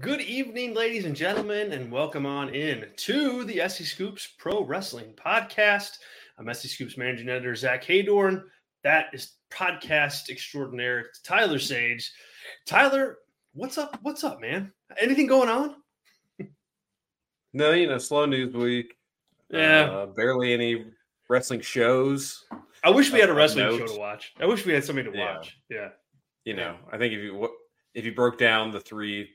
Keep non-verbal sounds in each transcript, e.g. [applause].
Good evening, ladies and gentlemen, and welcome on in to the SE Scoops Pro Wrestling Podcast. I'm SE Scoops managing editor Zack Heydorn. That is podcast extraordinaire Tyler Sage. Tyler, what's up? What's up, man? Anything going on? [laughs] No, you know, slow news week. Yeah, Uh, barely any wrestling shows. I wish we had a wrestling show to watch. I wish we had something to watch. Yeah, You know, I think if you if you broke down the three,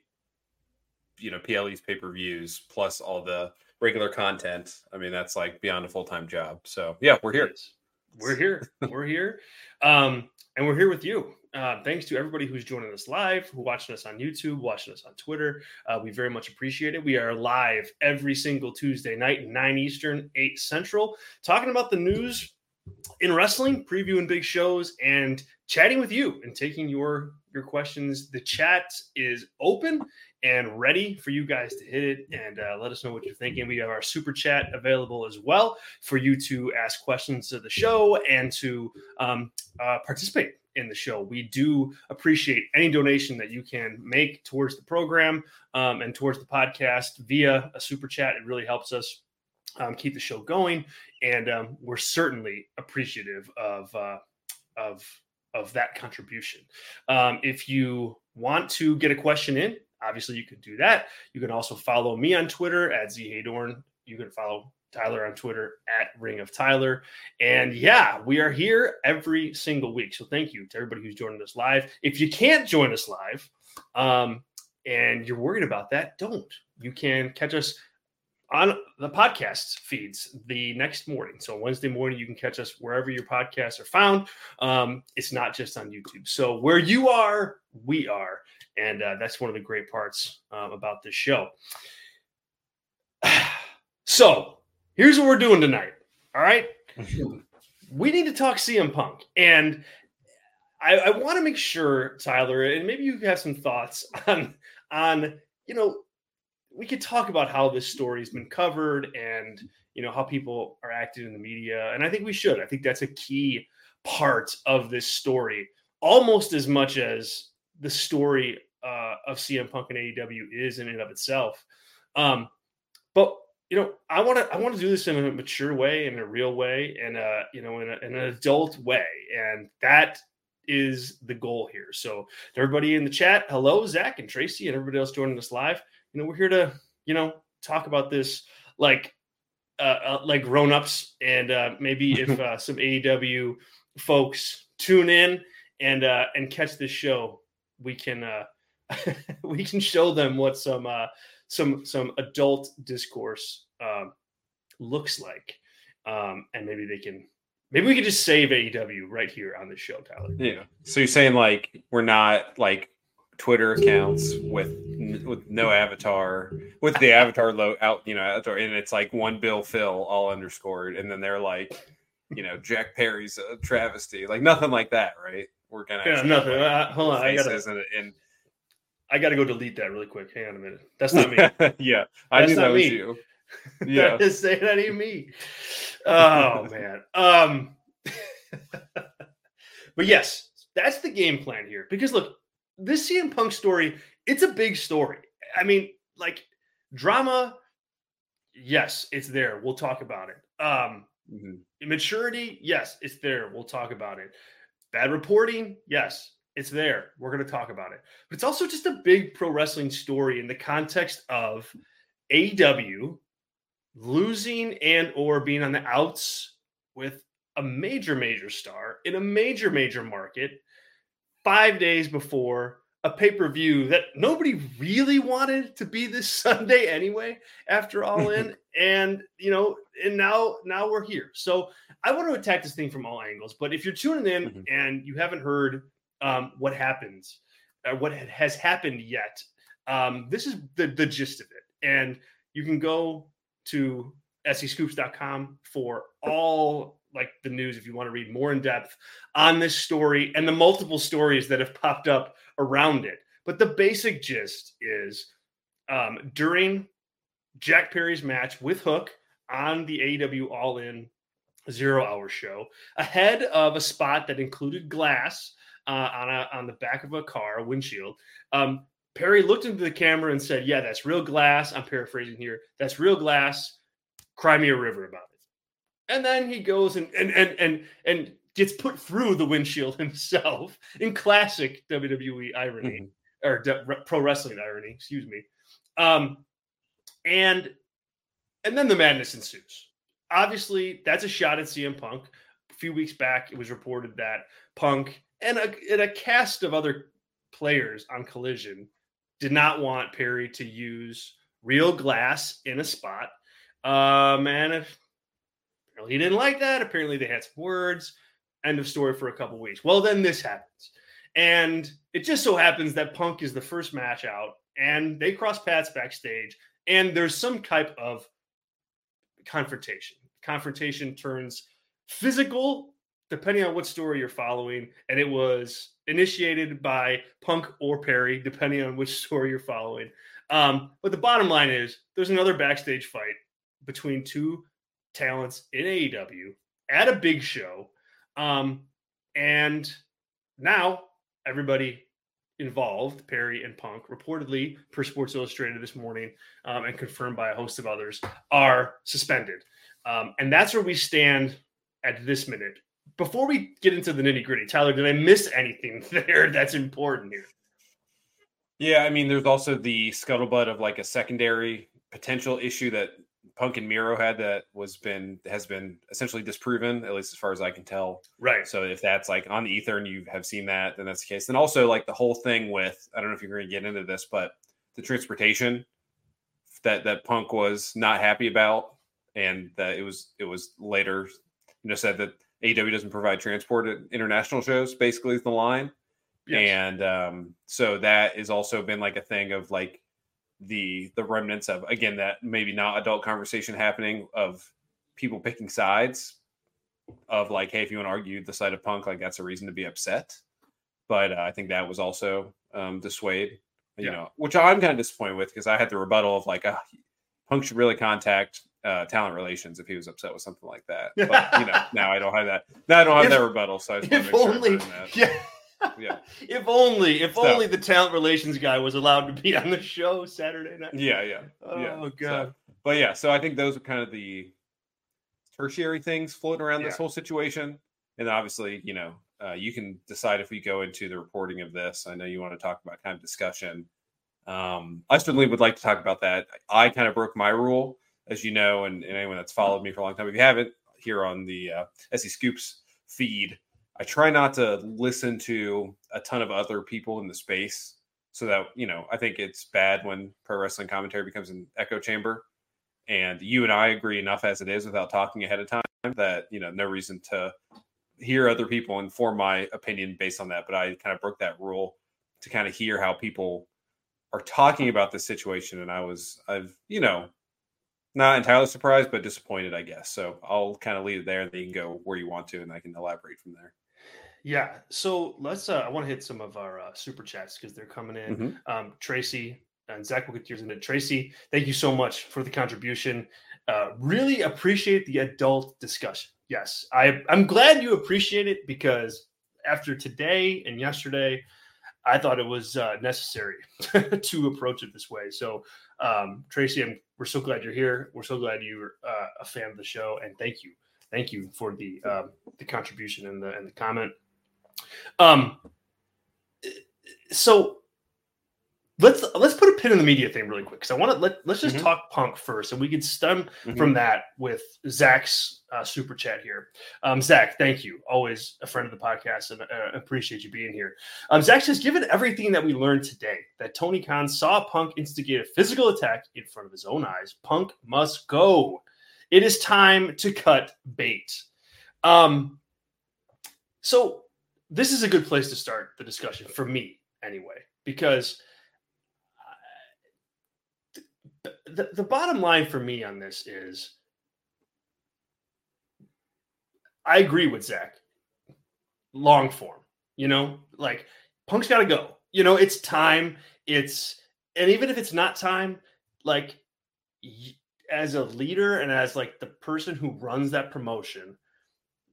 you know, PLE's pay per views plus all the regular content, I mean, that's like beyond a full time job. So yeah, we're here. We're here. [laughs] We're here. Um, and we're here with you. Uh, thanks to everybody who's joining us live, who watching us on YouTube, watching us on Twitter. Uh, we very much appreciate it. We are live every single Tuesday night, 9 Eastern, 8 Central, talking about the news in wrestling, previewing big shows, and chatting with you and taking your your questions. The chat is open and ready for you guys to hit it and uh, let us know what you're thinking. We have our super chat available as well for you to ask questions of the show and to um, uh, participate in the show. We do appreciate any donation that you can make towards the program um, and towards the podcast via a super chat. It really helps us um, keep the show going, and um, we're certainly appreciative of uh, of of that contribution. Um, if you want to get a question in, obviously you could do that. You can also follow me on Twitter at zheydorn. You can follow Tyler on Twitter at Ring of Tyler. And yeah, we are here every single week. So thank you to everybody who's joining us live. If you can't join us live um, and you're worried about that, don't. You can catch us on the podcast feeds the next morning. So Wednesday morning, you can catch us wherever your podcasts are found. Um, it's not just on YouTube. So where you are, we are. And uh, that's one of the great parts um, about this show. [sighs] So here's what we're doing tonight. All right. we need to talk CM Punk. And I, I want to make sure, Tyler, and maybe you have some thoughts [laughs] on on, you know, we could talk about how this story has been covered and you know how people are acting in the media. And I think we should. I think that's a key part of this story, almost as much as the story uh, of CM Punk and AEW is in and of itself. Um, but you know, I want to I want to do this in a mature way, in a real way, and uh, you know, in, a, in an adult way, and that is the goal here. So, to everybody in the chat, hello, Zach and Tracy, and everybody else joining us live. You know, we're here to you know talk about this like uh, uh like grown ups, and uh, maybe [laughs] if uh, some AEW folks tune in and uh, and catch this show, we can uh, [laughs] we can show them what some uh, some some adult discourse um, looks like, um, and maybe they can maybe we could just save AEW right here on this show, Tyler. Yeah. So you're saying like we're not like Twitter accounts with with no avatar with the avatar low out you know avatar and it's like one Bill Phil all underscored and then they're like you know Jack Perry's a travesty like nothing like that right we're gonna Yeah, nothing. Uh, hold on, I gotta faces and, and I gotta go delete that really quick. Hang on a minute. That's not me. [laughs] yeah I That's knew that was me. you [laughs] yeah that is that ain't me. Oh [laughs] man. Um but yes, that's the game plan here. Because look, this CM Punk story, it's a big story. I mean, like drama, yes, it's there. We'll talk about it. Um Mhm. immaturity, yes, it's there. We'll talk about it. Bad reporting, yes, it's there. We're going to talk about it. But it's also just a big pro wrestling story in the context of AEW losing and or being on the outs with a major major star in a major major market 5 days before a pay-per-view that nobody really wanted to be this [laughs] Sunday anyway after all in [laughs] and you know and now now we're here so i want to attack this thing from all angles but if you're tuning in Mhm. and you haven't heard um, what happens or what has happened yet. Um, this is the, the gist of it. And you can go to scoops.com for all like the news if you want to read more in depth on this story and the multiple stories that have popped up around it. But the basic gist is um, during Jack Perry's match with Hook on the AEW All In Zero Hour show, ahead of a spot that included glass uh, on a, on the back of a car, a windshield. Um, Perry looked into the camera and said, Yeah, that's real glass. I'm paraphrasing here. That's real glass. Cry me a river about it. And then he goes and and and and and gets put through the windshield [laughs] himself in classic WWE irony mm-hmm. or de- pro wrestling irony, excuse me. Um, and and then the madness ensues. Obviously, that's a shot at CM Punk. A few weeks back, it was reported that Punk and a, and a cast of other players on Collision did not want Perry to use real glass in a spot. Um, and if, apparently he didn't like that. Apparently they had some words. End of story for a couple weeks. Well, then this happens. And it just so happens that Punk is the first match out and they cross paths backstage and there's some type of confrontation. Confrontation turns physical depending on what story you're following. And it was initiated by Punk or Perry, depending on which [laughs] story you're following. Um, but the bottom line is there's another backstage fight between two talents in AEW at a big show. Um, and now everybody involved, Perry and Punk, reportedly per Sports Illustrated this morning um, and confirmed by a host of others, are suspended. Um, and that's where we stand at this minute. Before we get into the nitty gritty, Tyler, did I miss anything [laughs] there that's important here? Yeah, I mean, there's also the scuttlebutt of like a secondary potential issue that Punk and Miro had that was been has been essentially disproven, at least as far as I can tell. Right. So if that's like on the ether and you have seen that, then that's the case. And also like the whole thing with I don't know if you're going to get into this, but the transportation that that Punk was not happy about, and that it was it was later, you know, said that AEW doesn't provide transport at international shows. Basically, is the line. Yes. And um, so that has also been like a thing of like the the remnants of again that maybe not adult conversation happening of people picking sides of like hey if you want to argue the side of punk like that's a reason to be upset but uh, i think that was also um dissuade you yeah. know which i'm kind of disappointed with because i had the rebuttal of like uh, punk should really contact uh, talent relations if he was upset with something like that [laughs] but you know now i don't have that now i don't have if, that rebuttal so I if only sure yeah yeah. [laughs] if only, if so, only the talent relations guy was allowed to be on the show Saturday night. Yeah, yeah. Oh yeah. god. So, but yeah, so I think those are kind of the tertiary things floating around this whole situation. And obviously, you know, uh, you can decide if we go into the reporting of this. I know you want to talk about kind of discussion. Um, I certainly would like to talk about that. I kind of broke my rule, as you know, and, and anyone that's followed me for a long time. If you haven't, here on the uh, SE Scoops feed, I try not to listen to a ton of other people in the space so that, you know, I think it's bad when pro wrestling commentary becomes an echo chamber. And you and I agree enough as it is without talking ahead of time that, you know, no reason to hear other people and form my opinion based on that. But I kind of broke that rule to kind of hear how people are talking about the situation. And I was, I've, you know, not entirely surprised, but disappointed, I guess. So I'll kind of leave it there and then you can go where you want to and I can elaborate from there. Yeah. So let's. Uh, I want to hit some of our uh, super chats because they're coming in. Mm-hmm. Um, Tracy and Zach will get yours in it. Tracy, thank you so much for the contribution. Uh, really appreciate the adult discussion. Yes, I, I'm glad you appreciate it because after today and yesterday, I thought it was uh, necessary [laughs] to approach it this way. So, um, Tracy, I'm, we're so glad you're here. We're so glad you're uh, a fan of the show, and thank you, thank you for the um, the contribution and the and the comment. Um, so let's let's put a pin in the media thing really quick because I want to let let's just mm-hmm. talk punk first, and we can stem mm-hmm. from that with Zach's uh, super chat here. Um, Zach, thank you, always a friend of the podcast, and uh, appreciate you being here. Um, Zach says, given everything that we learned today, that Tony Khan saw Punk instigate a physical attack in front of his own eyes, Punk must go. It is time to cut bait. Um, so this is a good place to start the discussion for me anyway because uh, the, the bottom line for me on this is i agree with zach long form you know like punk's got to go you know it's time it's and even if it's not time like as a leader and as like the person who runs that promotion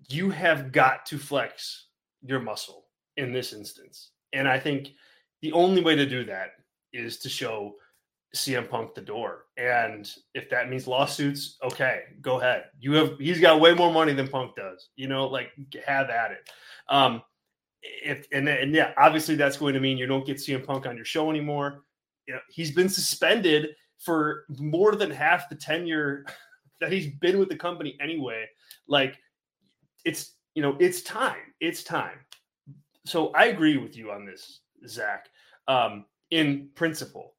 you have got to flex your muscle in this instance. And I think the only way to do that is to show CM Punk the door. And if that means lawsuits, okay, go ahead. You have he's got way more money than Punk does. You know, like have at it. Um if and, and yeah, obviously that's going to mean you don't get CM Punk on your show anymore. You know, he's been suspended for more than half the tenure [laughs] that he's been with the company anyway. Like it's you know, it's time. It's time. So I agree with you on this, Zach. Um, in principle.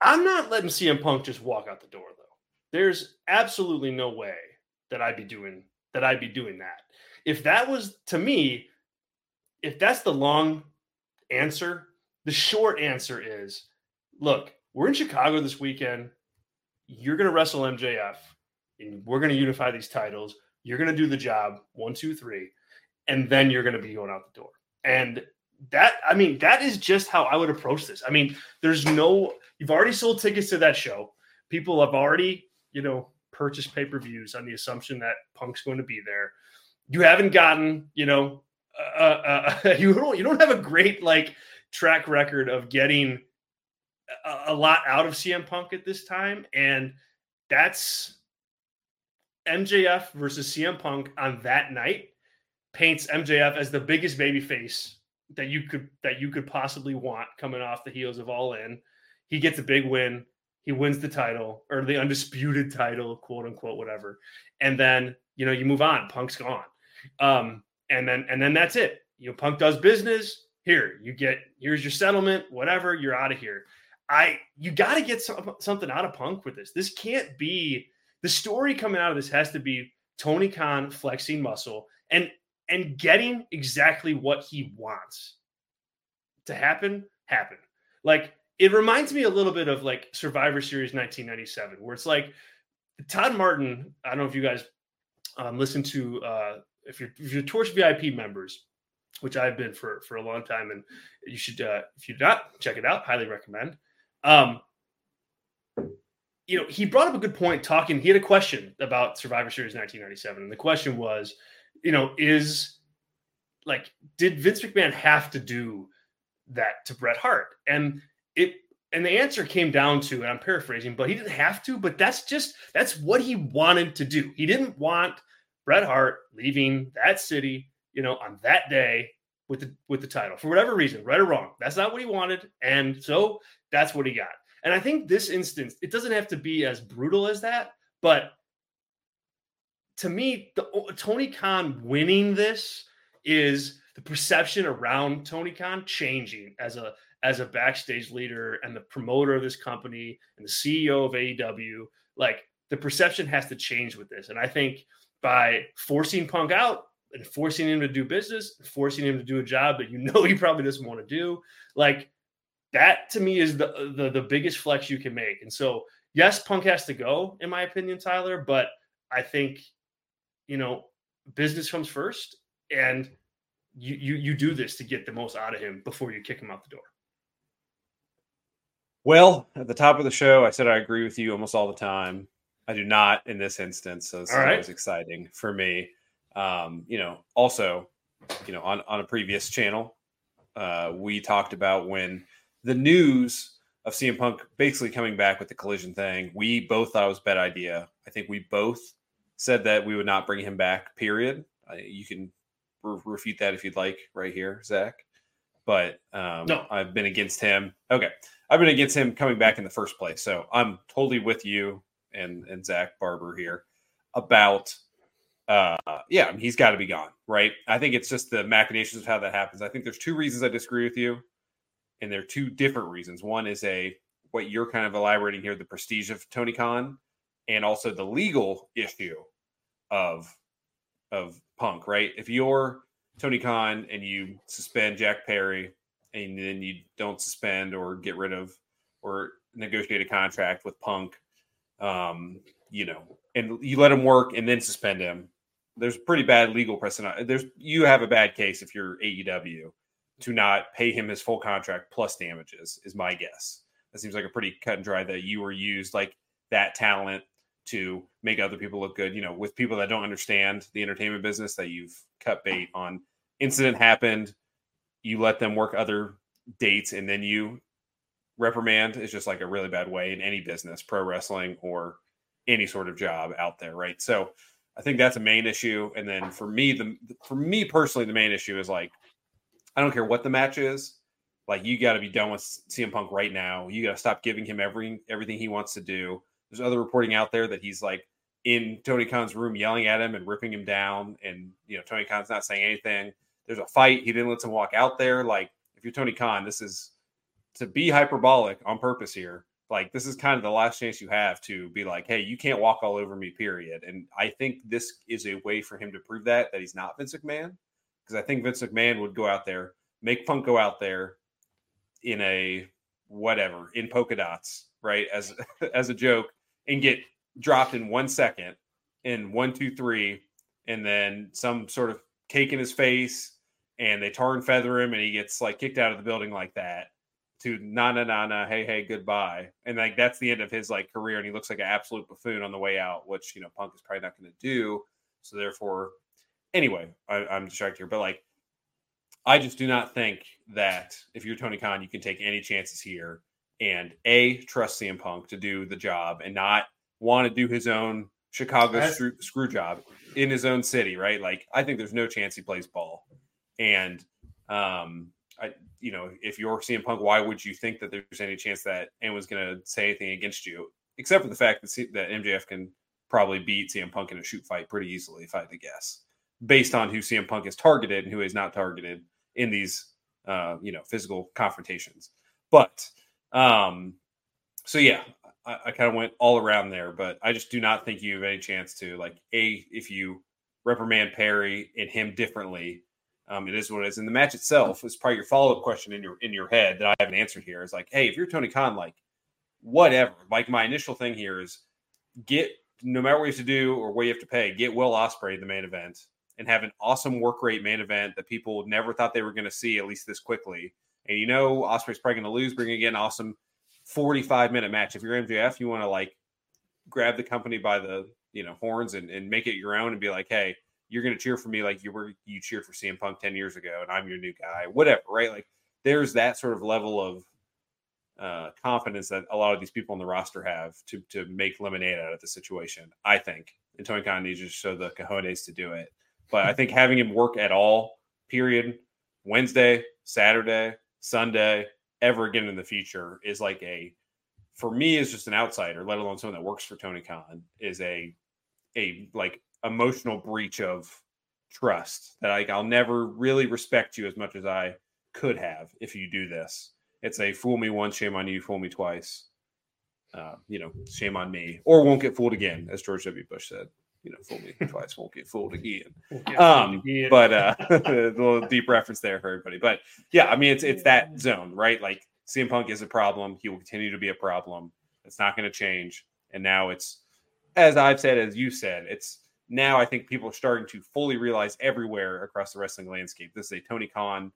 I'm not letting CM Punk just walk out the door though. There's absolutely no way that I'd be doing that I'd be doing that. If that was to me, if that's the long answer, the short answer is look, we're in Chicago this weekend. You're going to wrestle MJF and we're going to unify these titles. You're going to do the job one, two, three, and then you're going to be going out the door. And that, I mean, that is just how I would approach this. I mean, there's no, you've already sold tickets to that show. People have already, you know, purchased pay per views on the assumption that Punk's going to be there. You haven't gotten, you know, uh, [laughs] uh, you don't you don't have a great like track record of getting a, a lot out of CM Punk at this time, and that's MJF versus CM Punk on that night paints MJF as the biggest baby face that you could that you could possibly want coming off the heels of All In. He gets a big win. He wins the title or the undisputed title, quote unquote, whatever. And then you know you move on. Punk's gone. Um, and then and then that's it. You know, Punk does business. Here, you get here's your settlement, whatever. You're out of here. I you got to get some, something out of Punk with this. This can't be the story coming out of this has to be Tony Khan flexing muscle and and getting exactly what he wants to happen happen. Like it reminds me a little bit of like Survivor Series 1997, where it's like Todd Martin. I don't know if you guys um, listen to uh, if you're if you're Torch VIP members, which I've been for for a long time, and you should uh, if you do not check it out, highly recommend. Um, you know, he brought up a good point talking. He had a question about Survivor Series 1997, and the question was, you know, is like, did Vince McMahon have to do that to Bret Hart? And it and the answer came down to, and I'm paraphrasing, but he didn't have to, but that's just that's what he wanted to do. He didn't want Bret Hart leaving that city, you know, on that day with the with the title for whatever reason, right or wrong. That's not what he wanted, and so that's what he got. And I think this instance, it doesn't have to be as brutal as that, but to me, the Tony Khan winning this is the perception around Tony Khan changing as a as a backstage leader and the promoter of this company and the CEO of AEW. Like the perception has to change with this, and I think by forcing Punk out and forcing him to do business, forcing him to do a job that you [laughs] know he probably doesn't want to do, like that to me is the the, the biggest flex you can make. And so, yes, Punk has to go, in my opinion, Tyler, but I think you know, business comes first, and you you you do this to get the most out of him before you kick him out the door. Well, at the top of the show, I said I agree with you almost all the time. I do not in this instance, so right. was exciting for me. Um, you know, also, you know, on on a previous channel, uh, we talked about when the news of CM Punk basically coming back with the collision thing. We both thought it was a bad idea. I think we both said that we would not bring him back. Period. you can re- refute that if you'd like, right here, Zach. But um, no, I've been against him. Okay, I've been against him coming back in the first place. So I'm totally with you and and Zach Barber here about. Uh, yeah, he's got to be gone, right? I think it's just the machinations of how that happens. I think there's two reasons I disagree with you, and there are two different reasons. One is a what you're kind of elaborating here, the prestige of Tony Khan, and also the legal issue of of Punk, right? If you're Tony Khan and you suspend Jack Perry and then you don't suspend or get rid of or negotiate a contract with Punk, um, you know, and you let him work and then suspend him, there's pretty bad legal precedent. There's you have a bad case if you're AEW to not pay him his full contract plus damages, is my guess. That seems like a pretty cut and dry that you were used like that talent to make other people look good. You know, with people that don't understand the entertainment business, that you've cut bait on. Incident happened, you let them work other dates, and then you reprimand is just like a really bad way in any business, pro wrestling or any sort of job out there, right? So I think that's a main issue. And then for me, the for me personally, the main issue is like I don't care what the match is. Like you got to be done with CM Punk right now. You got to stop giving him every everything he wants to do. There's other reporting out there that he's like in Tony Khan's room yelling at him and ripping him down, and you know Tony Khan's not saying anything. There's a fight. He didn't let him walk out there. Like if you're Tony Khan, this is to be hyperbolic on purpose here. Like this is kind of the last chance you have to be like, hey, you can't walk all over me, period. And I think this is a way for him to prove that that he's not Vince McMahon, because I think Vince McMahon would go out there, make Punk go out there in a whatever in polka dots, right, as [laughs] as a joke, and get dropped in one second in one, two, three, and then some sort of cake in his face, and they tar and feather him, and he gets like kicked out of the building like that to na na na na hey hey goodbye. And like that's the end of his like career and he looks like an absolute buffoon on the way out which you know punk is probably not going to do. So therefore anyway I, i'm distracted here but like i just do not think that if you're tony khan you can take any chances here and a trust CM Punk to do the job and not want to do his own Chicago screw, screw job in his own city, right? Like I think there's no chance he plays ball, and um, I, you know, if you're CM Punk, why would you think that there's any chance that anyone's going to say anything against you, except for the fact that C- that MJF can probably beat CM Punk in a shoot fight pretty easily, if I had to guess, based on who CM Punk is targeted and who is not targeted in these, uh, you know, physical confrontations. But, um, so yeah, I, I kind of went all around there, but I just do not think you have any chance to like a if you reprimand Perry and him differently um, it is what it is. And the match itself is probably your follow up question in your in your head that I haven't answered here. Is like, hey, if you're Tony Khan, like, whatever. Like my initial thing here is get no matter what you have to do or what you have to pay, get Will Ospreay the main event and have an awesome work rate main event that people never thought they were going to see at least this quickly. And you know Ospreay's probably going to lose. Bring again awesome 45 minute match. If you're MJF, you want to like grab the company by the you know horns and, and make it your own and be like, hey, you're going to cheer for me like you were you cheered for CM Punk 10 years ago and I'm your new guy, whatever, right? Like there's that sort of level of uh, confidence that a lot of these people on the roster have to to make lemonade out of the situation. I think, and Tony Khan needs to show the cojones to do it. But I think having him work at all, period, Wednesday, Saturday, Sunday, ever again in the future is like a, for me, is just an outsider, let alone someone that works for Tony Khan, is a, a like emotional breach of trust that like I'll never really respect you as much as I could have if you do this. It's a fool me once, shame on you, fool me twice. Uh, you know, shame on me, or won't get fooled again, as George W. Bush said. You know, fool me [laughs] twice, won't get fooled again. Get um, fooled again. but uh, [laughs] [laughs] a little deep reference there for everybody. But yeah, I mean, it's it's that zone, right? Like CM Punk is a problem. He will continue to be a problem. It's not going to change. And now it's, as I've said, as you said, it's now I think people are starting to fully realize everywhere across the wrestling landscape this is a Tony Khan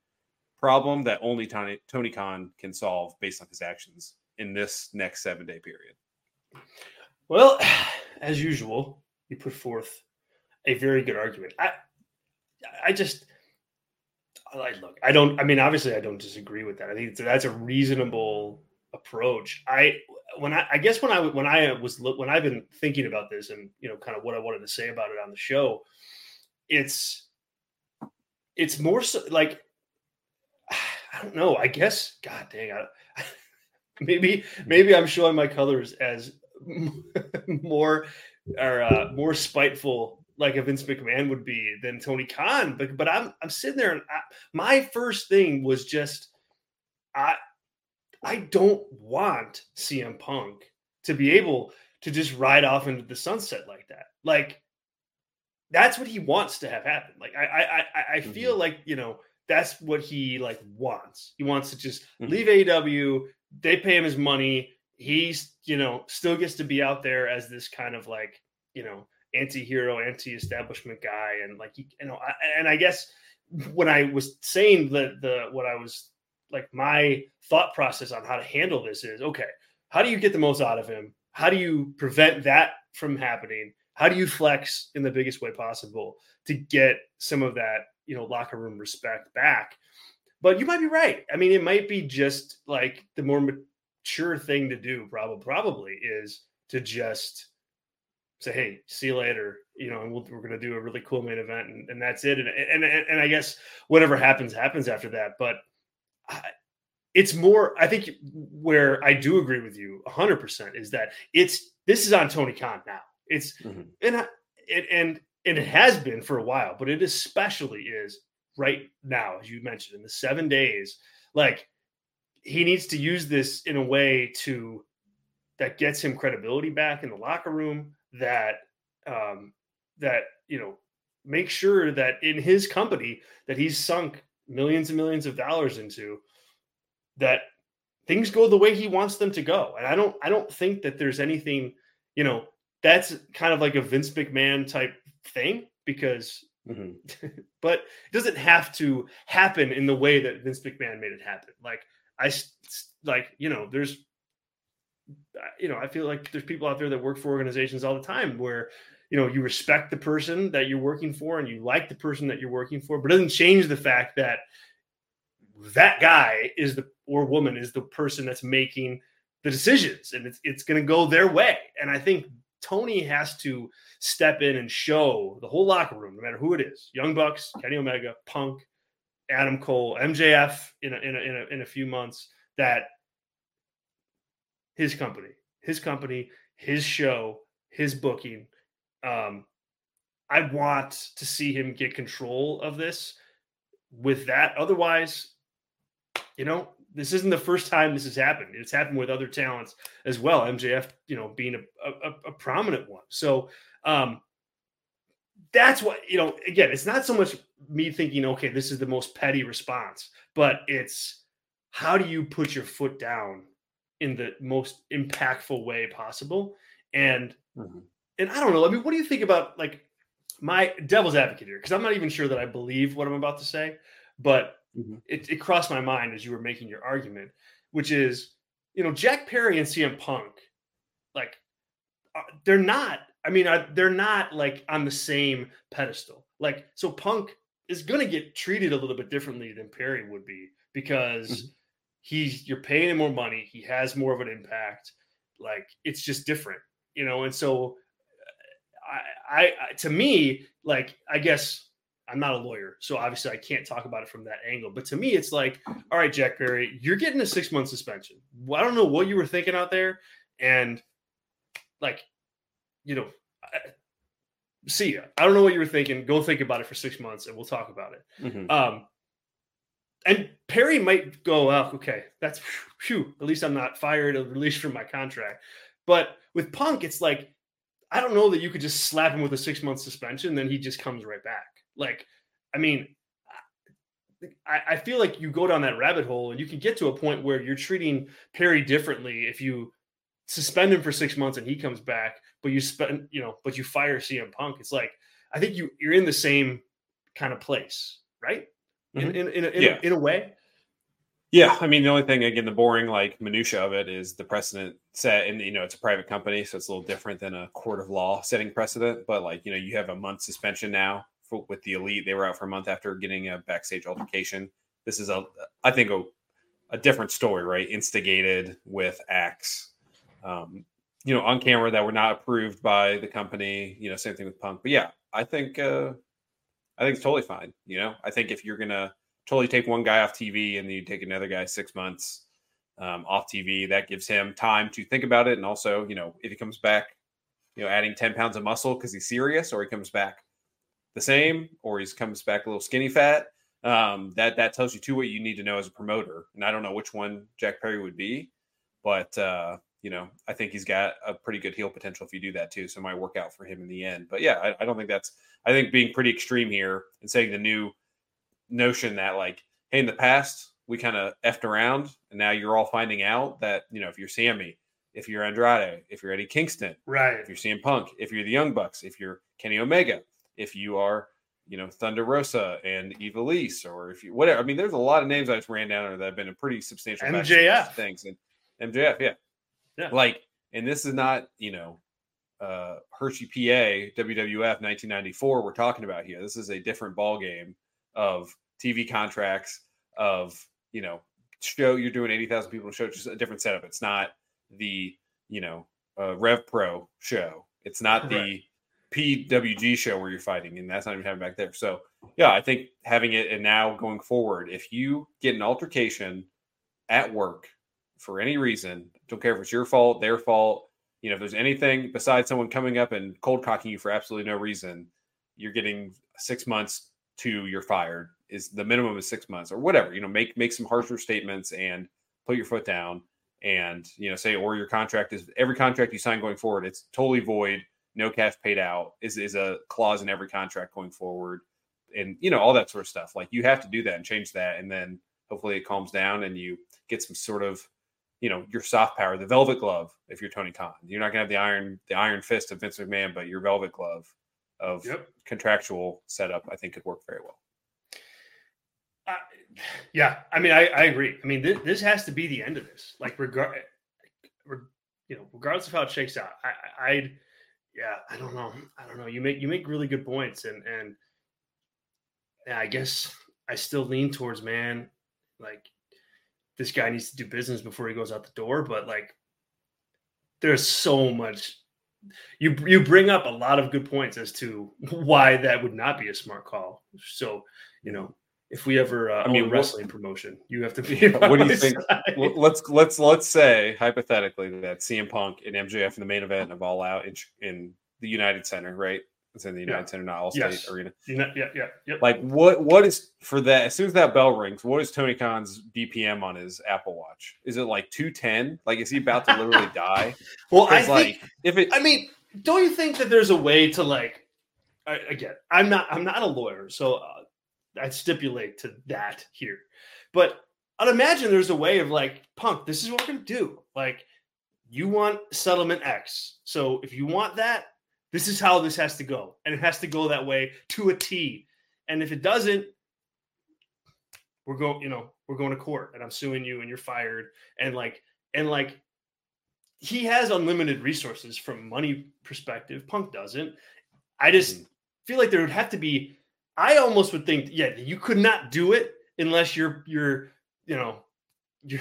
problem that only Tony, Tony Khan can solve based on his actions in this next seven day period. Well, [sighs] as usual, you put forth a very good argument. I, I just, I look. I don't. I mean, obviously, I don't disagree with that. I think that's a reasonable approach. I when I, I guess when I when I was when I've been thinking about this and you know kind of what I wanted to say about it on the show, it's it's more so like [sighs] I don't know. I guess God dang, I, [laughs] maybe maybe I'm showing my colors as [laughs] more or uh, more spiteful like a Vince McMahon would be than Tony Khan. But but I'm I'm sitting there and I, my first thing was just I I don't want CM Punk to be able to just ride off into the sunset like that. Like that's what he wants to have happen. Like I I I, I feel mm-hmm. like you know that's what he like wants. He wants to just mm-hmm. leave AEW. They pay him his money. He's you know still gets to be out there as this kind of like you know anti-hero, anti-establishment guy, and like you know. I, and I guess when I was saying the the what I was like my thought process on how to handle this is okay how do you get the most out of him how do you prevent that from happening how do you flex in the biggest way possible to get some of that you know locker room respect back but you might be right i mean it might be just like the more mature thing to do probably probably is to just say, "Hey, see you later," you know, and we we are going to do a really cool main event, and, and that's it. And, and and I guess whatever happens happens after that. But it's more. I think where I do agree with you 100 percent is that it's this is on Tony Khan now. It's mm-hmm. and I, it, and and it has been for a while, but it especially is right now, as you mentioned, in the seven days. Like he needs to use this in a way to that gets him credibility back in the locker room that um that you know make sure that in his company that he's sunk millions and millions of dollars into that things go the way he wants them to go and i don't i don't think that there's anything you know that's kind of like a vince mcmahon type thing because mm-hmm. [laughs] but it doesn't have to happen in the way that vince mcmahon made it happen like I like, you know, there's, you know, I feel like there's people out there that work for organizations all the time where, you know, you respect the person that you're working for and you like the person that you're working for, but it doesn't change the fact that that guy is the or woman is the person that's making the decisions and it's it's going to go their way. And I think Tony has to step in and show the whole locker room, no matter who it is, Young Bucks, Kenny Omega, Punk, Adam Cole, MJF in a, in a, in a, in a few months that his company, his company, his show, his booking. Um, I want to see him get control of this with that. Otherwise, you know, this isn't the first time this has happened. It's happened with other talents as well. MJF, you know, being a, a, a prominent one. So um, that's what you know again it's not so much me thinking okay this is the most petty response but it's how do you put your foot down in the most impactful way possible and mm-hmm. And i don't know i mean what do you think about like my devil's advocate here because i'm not even sure that i believe what i'm about to say but mm-hmm. it, it crossed my mind as you were making your argument which is you know jack perry and cm punk like uh, they're not I mean, I, they're not like on the same pedestal. Like, so Punk is going to get treated a little bit differently than Perry would be because mm-hmm. he's you're paying him more money. He has more of an impact. Like, it's just different, you know. And so, I, I, I to me, like, I guess I'm not a lawyer, so obviously I can't talk about it from that angle. But to me, it's like, all right, Jack Perry, you're getting a six month suspension. I don't know what you were thinking out there, and like you know, see ya. I don't know what you were thinking. Go think about it for six months, and we'll talk about it. Mm-hmm. Um, and Perry might go, oh, okay, that's phew. At least I'm not fired or released from my contract. But with Punk, it's like I don't know that you could just slap him with a six month suspension, then he just comes right back. Like, I mean, I, I feel like you go down that rabbit hole and you can get to a point where you're treating Perry differently if you suspend him for six months and he comes back, but you spend, you know, but you fire CM Punk. It's like I think you you're in the same kind of place, right? Mm-hmm. In in in, in, yeah. a, in a way. Yeah, I mean the only thing again, the boring like minutia of it is the precedent set, and you know it's a private company, so it's a little different than a court of law setting precedent. But like you know, you have a month suspension now for, with the elite; they were out for a month after getting a backstage altercation. This is a, I think a, a different story, right? Instigated with acts um, you know, on camera that were not approved by the company. You know, same thing with Punk. But yeah, I think uh, I think it's totally fine. You know, I think if you're gonna totally take one guy off TV and then you take another guy six months um, off TV, that gives him time to think about it. And also, you know, if he comes back, you know, adding 10 pounds of muscle because he's serious, or he comes back the same, or he comes back a little skinny fat. Um, that that tells you too what you need to know as a promoter. And I don't know which one Jack Perry would be, but uh, you know, I think he's got a pretty good heel potential if you do that too. So it might work out for him in the end. But yeah, I, I don't think that's, I think being pretty extreme here and saying the new notion that like, hey, in the past, we kind of effed around and now you're all finding out that, you know, if you're Sammy, if you're Andrade, if you're Eddie Kingston, right? If you're CM Punk, if you're the Young Bucks, if you're Kenny Omega, if you are, you know, Thunder Rosa and Ivelisse, or if you whatever. I mean, there's a lot of names I just ran down that have been a pretty substantial MJF things and MJF, yeah. Yeah. Like, and this is not, you know, uh, Hershey, PA, WWF 1994. We're talking about here. This is a different ball game of TV contracts, of you know, show. You're doing eighty thousand people show, just a different setup. It's not the you know uh, Rev Pro show. It's not the PWG show where you're fighting, and that's not even happening back there. So yeah, I think having it and now going forward, if you get an altercation at work for any reason, don't care if it's your fault, their fault, you know, if there's anything besides someone coming up and cold cocking you for absolutely no reason, you're getting six months to you're fired. Is the minimum is six months or whatever. You know, make make some harsher statements and put your foot down and you know say or your contract is every contract you sign going forward it's totally void no cash paid out is is a clause in every contract going forward and you know all that sort of stuff like you have to do that and change that and then hopefully it calms down and you get some sort of you know your soft power the velvet glove if you're tony khan you're not going to have the iron the iron fist of vince mcmahon but your velvet glove of yep. contractual setup i think could work very well uh, yeah i mean i, I agree i mean this, this has to be the end of this like regard you know regardless of how it shakes out i i'd yeah, I don't know. I don't know. You make you make really good points, and and yeah, I guess I still lean towards man, like this guy needs to do business before he goes out the door. But like, there's so much. You you bring up a lot of good points as to why that would not be a smart call. So you know, if we ever uh, I mean, wrestling what, promotion, you have to be. [laughs] What do you think? let's let's let's say hypothetically that CM Punk and MJF in the main event of All Out in, in the United Center, right? It's in the United yeah. Center, not Allstate yes. Arena. Yeah, yeah, yeah. Yep. Like what? What is for that? As soon as that bell rings, what is Tony Khan's BPM on his Apple Watch? Is it like two ten? Like is he about to literally [laughs] die? well, I like think, if it. I mean, don't you think that there's a way to like? I, again, I'm not. I'm not a lawyer, so uh, I stipulate to that here. But I'd imagine there's a way of like, punk, this is what we're gonna do. Like, you want settlement X. So if you want that, this is how this has to go. And it has to go that way to a T. And if it doesn't, we're going, you know, we're going to court and I'm suing you and you're fired. And like, and like he has unlimited resources from money perspective. Punk doesn't. I just mm-hmm. feel like there would have to be I almost would think, yeah, you could not do it unless you're you're you know your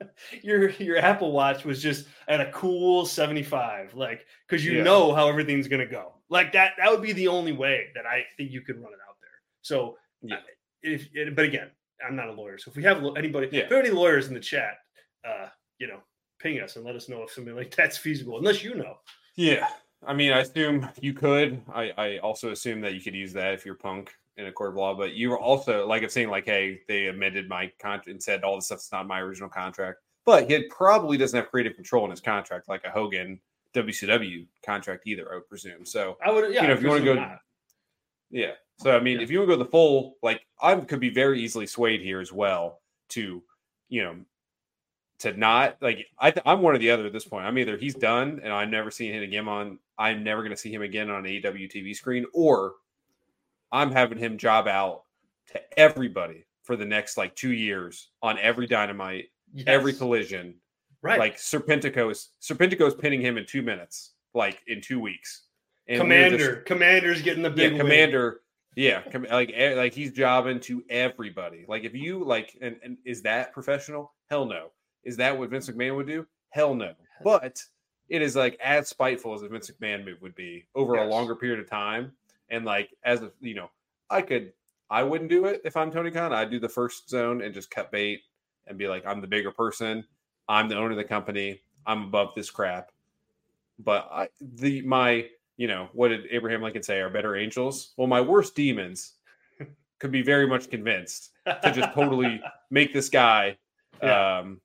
[laughs] your your Apple Watch was just at a cool 75, like because you yeah. know how everything's gonna go. Like that, that would be the only way that I think you could run it out there. So yeah. if but again, I'm not a lawyer. So if we have anybody, yeah. if there are any lawyers in the chat, uh, you know, ping us and let us know if something like [laughs] that's feasible, unless you know. Yeah. I mean, I assume you could. I, I also assume that you could use that if you're punk in a court of law. But you were also like I'm saying, like, hey, they amended my contract and said all this stuff's not my original contract. But he probably doesn't have creative control in his contract, like a Hogan WCW contract either. I would presume. So I would, yeah. You know, if you want to go, not. yeah. So I mean, yeah. if you want to go the full, like, I could be very easily swayed here as well to, you know, to not like I am one or the other at this point. I'm either he's done and I'm never seeing him again on I'm never going to see him again on an AEW TV screen, or I'm having him job out to everybody for the next like two years on every dynamite, yes. every collision. Right. Like Serpentico is Serpentico is pinning him in two minutes, like in two weeks. And Commander, just, Commander's getting the big yeah, Commander. Yeah, like eh, like he's jobbing to everybody. Like if you like, and, and is that professional? Hell no. Is that what Vince McMahon would do? Hell no. But it is like as spiteful as a Vince McMahon move would be over yes. a longer period of time. And like as a you know, I could I wouldn't do it if I'm Tony Khan. I'd do the first zone and just cut bait and be like, I'm the bigger person. I'm the owner of the company. I'm above this crap. But I the my you know what did Abraham Lincoln say? Are better angels? Well, my worst demons [laughs] could be very much convinced to just totally [laughs] make this guy yeah. um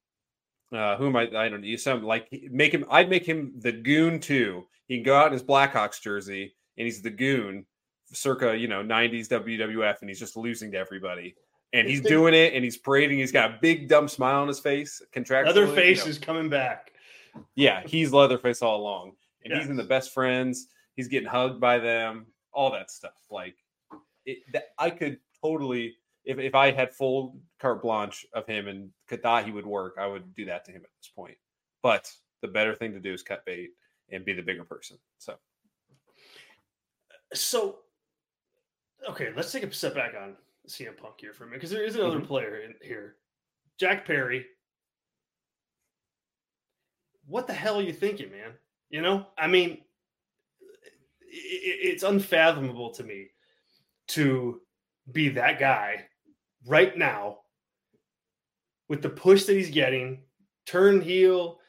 uh, who am I? I don't know. Some like make him. I'd make him the goon too. He can go out in his Blackhawks jersey and he's the goon, circa you know '90s WWF, and he's just losing to everybody. And he's doing it, and he's parading. He's got a big dumb smile on his face. Contractually, Leatherface you know. is coming back. Yeah, he's Leatherface all along, and yes. he's in the best friends. He's getting hugged by them. All that stuff. Like, it, that, I could totally if, if I had full carte blanche of him and could thought he would work, I would do that to him at this point. But the better thing to do is cut bait and be the bigger person. So, so okay, let's take a step back on CM Punk here for a minute because there is another mm-hmm. player in here. Jack Perry, what the hell are you thinking, man? You know, I mean, it's unfathomable to me to be that guy right now with the push that he's getting, turn heel,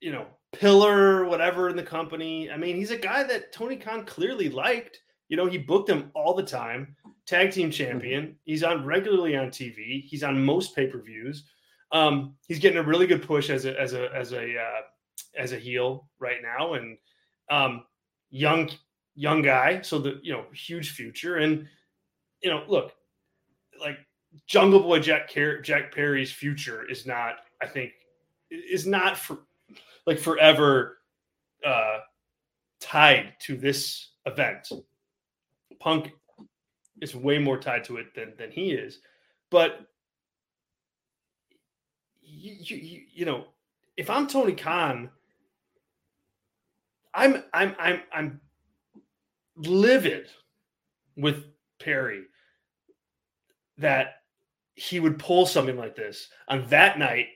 you know, pillar, whatever in the company. I mean, he's a guy that Tony Khan clearly liked. You know, he booked him all the time, tag team champion. He's on regularly on TV. He's on most pay per views. Um, he's getting a really good push as a as a as a uh, as a heel right now, and um, young young guy. So the you know huge future, and you know, look, like Jungle Boy Jack Car- Jack Perry's future is not, I think, is not for like forever uh, tied to this event. Punk is way more tied to it than than he is, but you, you, you know, if I'm Tony Khan, I'm I'm I'm I'm livid with Perry that he would pull something like this on that night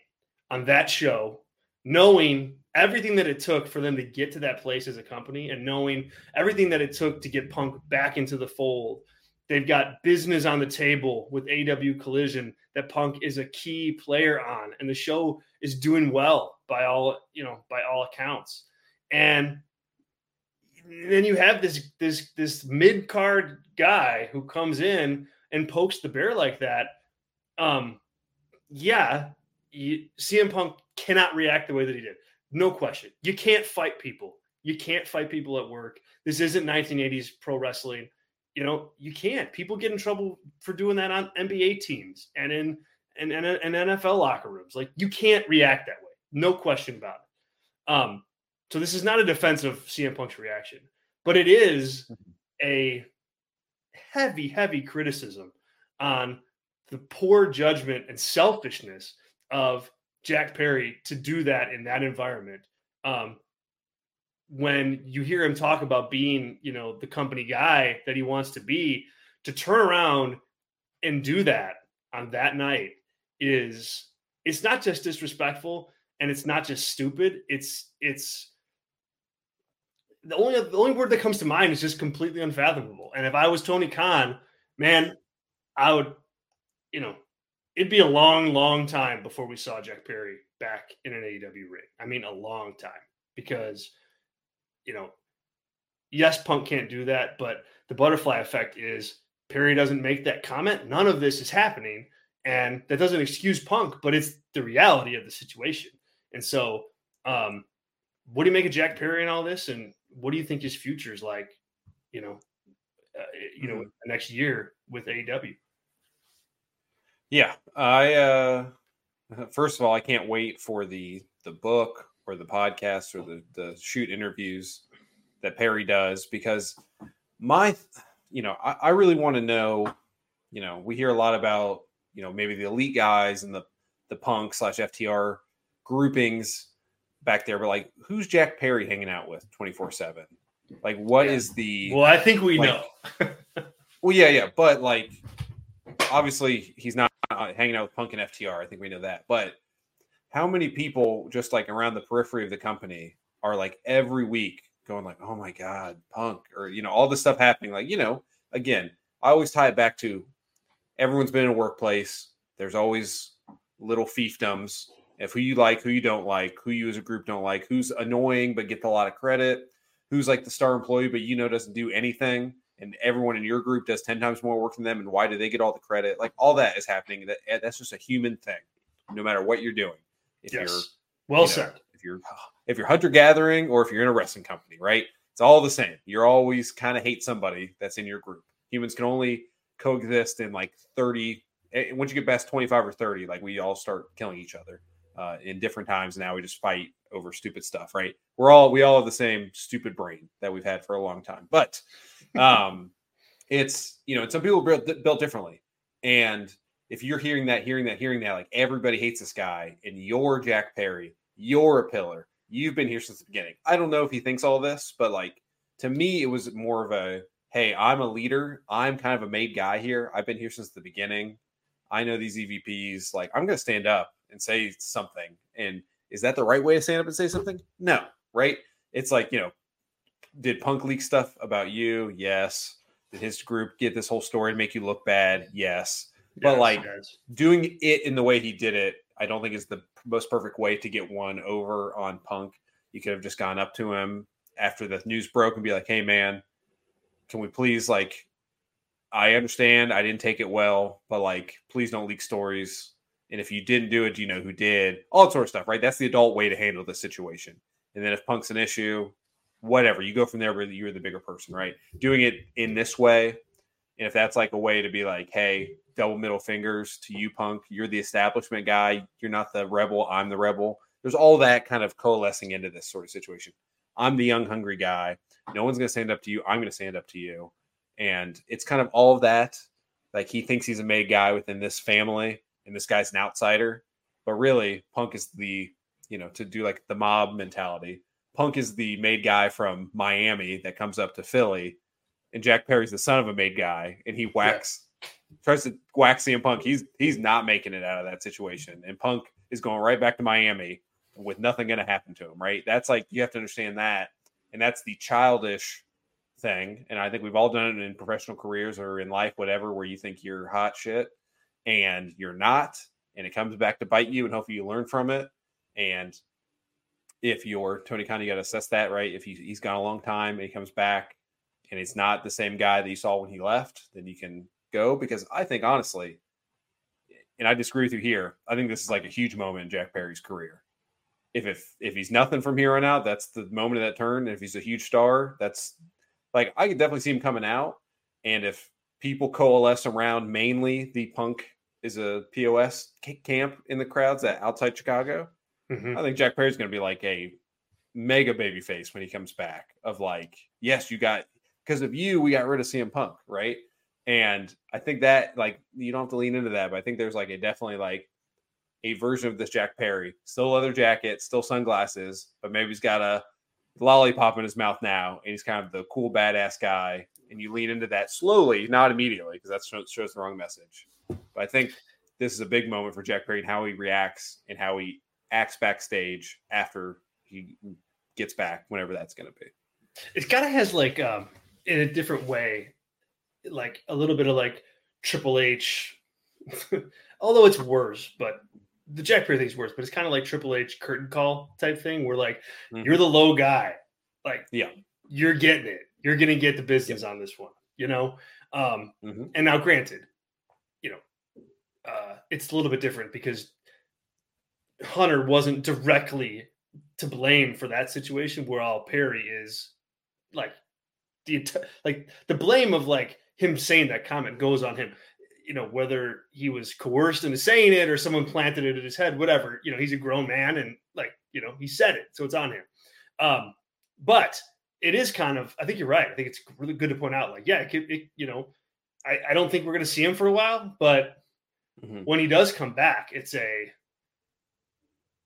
on that show knowing everything that it took for them to get to that place as a company and knowing everything that it took to get punk back into the fold they've got business on the table with AEW collision that punk is a key player on and the show is doing well by all you know by all accounts and then you have this this this mid card guy who comes in and pokes the bear like that. Um, yeah, you, CM Punk cannot react the way that he did. No question. You can't fight people. You can't fight people at work. This isn't 1980s pro wrestling. You know, you can't. People get in trouble for doing that on NBA teams and in and, and, and NFL locker rooms. Like you can't react that way. No question about it. Um, so this is not a defense of CM Punk's reaction, but it is mm-hmm. a heavy, heavy criticism on the poor judgment and selfishness of Jack Perry to do that in that environment. Um, when you hear him talk about being, you know, the company guy that he wants to be, to turn around and do that on that night is it's not just disrespectful and it's not just stupid. It's it's the only the only word that comes to mind is just completely unfathomable. And if I was Tony Khan, man, I would, you know, it'd be a long, long time before we saw Jack Perry back in an AEW ring. I mean, a long time because, you know, yes, Punk can't do that, but the butterfly effect is Perry doesn't make that comment. None of this is happening. And that doesn't excuse Punk, but it's the reality of the situation. And so, um, what do you make of Jack Perry and all this? And what do you think his future is like? You know, uh, you know, mm-hmm. next year with AEW. Yeah, I uh, [laughs] first of all, I can't wait for the the book or the podcast or the the shoot interviews that Perry does because my, you know, I, I really want to know. You know, we hear a lot about you know maybe the elite guys and the the punk slash FTR groupings back there, but like, who's Jack Perry hanging out with twenty four seven? Like, what yeah. is the? Well, I think we like, know. [laughs] well, yeah, yeah, but like, obviously, he's not Uh, hanging out with Punk and FTR. I think we know that, but how many people just like around the periphery of the company are like every week going like, "Oh my god, Punk," or you know, all this stuff happening. Like, you know, again, I always tie it back to everyone's been in a workplace. There's always little fiefdoms of who you like, who you don't like, who you as a group don't like, who's annoying but gets a lot of credit, who's like the star employee but you know doesn't do anything, and everyone in your group does ten times more work than them, and why do they get all the credit? Like all that is happening. That eh, that's just a human thing, no matter what you're doing. If yes. you're well you know, said, if you're if you're hunter gathering or if you're in a wrestling company, right? It's all the same. You're always kind of hate somebody that's in your group. Humans can only coexist in like 30 eh, once you get past 25 or 30 like we all start killing each other uh, in different times. Now we just fight over stupid stuff, right? We're all we all have the same stupid brain that we've had for a long time, but [laughs] um, it's you know, and some people built, built differently. And if you're hearing that, hearing that, hearing that, like everybody hates this guy, and you're Jack Perry, you're a pillar. You've been here since the beginning. I don't know if he thinks all this, but like to me, it was more of a hey, I'm a leader. I'm kind of a made guy here. I've been here since the beginning. I know these EVPs. Like, I'm going to stand up and say something. And is that the right way to stand up and say something? No, right? It's like, you know, did Punk leak stuff about you? Yes. Did his group get this whole story and make you look bad? Yes. But Yes, like yes. doing it in the way he did it, I don't think is the most perfect way to get one over on Punk. You could have just gone up to him after the news broke and be like, "Hey, man, can we please like? I understand I didn't take it well, but like, please don't leak stories. And if you didn't do it, do you know who did? All that sort of stuff, right? That's the adult way to handle the situation. And then if Punk's an issue, whatever, you go from there. You're the bigger person, right? Doing it in this way, and if that's like a way to be like, hey, double middle fingers to you, Punk. You're the establishment guy. You're not the rebel. I'm the rebel. There's all that kind of coalescing into this sort of situation. I'm the young, hungry guy. No one's going to stand up to you. I'm going to stand up to you. And it's kind of all of that. Like he thinks he's a made guy within this family, and this guy's an outsider. But really, Punk is the, you know, to do like the mob mentality. Punk is the made guy from Miami that comes up to Philly, and Jack Perry's the son of a made guy, and he whacks tries to whack CM Punk. He's he's not making it out of that situation, and Punk is going right back to Miami with nothing going to happen to him. Right? That's like you have to understand that, and that's the childish thing. And I think we've all done it in professional careers or in life, whatever, where you think you're hot shit and you're not, and it comes back to bite you, and hopefully you learn from it. And if you're Tony Khan, you got to assess that, right? If he, he's gone a long time and he comes back and it's not the same guy that you saw when he left, then you can go because I think honestly, and I disagree with you here. I think this is like a huge moment in Jack Perry's career. If if if he's nothing from here on out, that's the moment of that turn. And if he's a huge star, that's like I could definitely see him coming out. And if people coalesce around mainly the punk is a POS ca- camp in the crowds at outside Chicago, Mhm. I think Jack Perry's going to be like a mega baby face when he comes back. Of like, yes, you got because of you, we got rid of CM Punk, right? And I think that like you don't have to lean into that, but I think there's like a definitely like a version of this Jack Perry, still leather jacket, still sunglasses, but maybe he's got a lollipop in his mouth now, and he's kind of the cool badass guy. And you lean into that slowly, not immediately, because that shows the wrong message. But I think this is a big moment for Jack Perry and how he reacts and how he acts backstage after he gets back, whenever that's going to be. it kind of has like um in a different way like a little bit of like triple h [laughs] although it's worse but the jack perry thing's worse but it's kind of like triple h curtain call type thing where like Mhm. you're the low guy like Yeah. you're getting it you're gonna get the business on this one you know um Mhm. and now granted uh it's a little bit different because hunter wasn't directly to blame for that situation where all perry is like the like the blame of like him saying that comment goes on him. You know whether he was coerced into saying it or someone planted it in his head whatever you know he's a grown man and like you know he said it so it's on him. Um but it is kind of i think you're right. I think it's really good to point out like yeah it, it you know I, I don't think we're going to see him for a while but Mhm. when he does come back it's a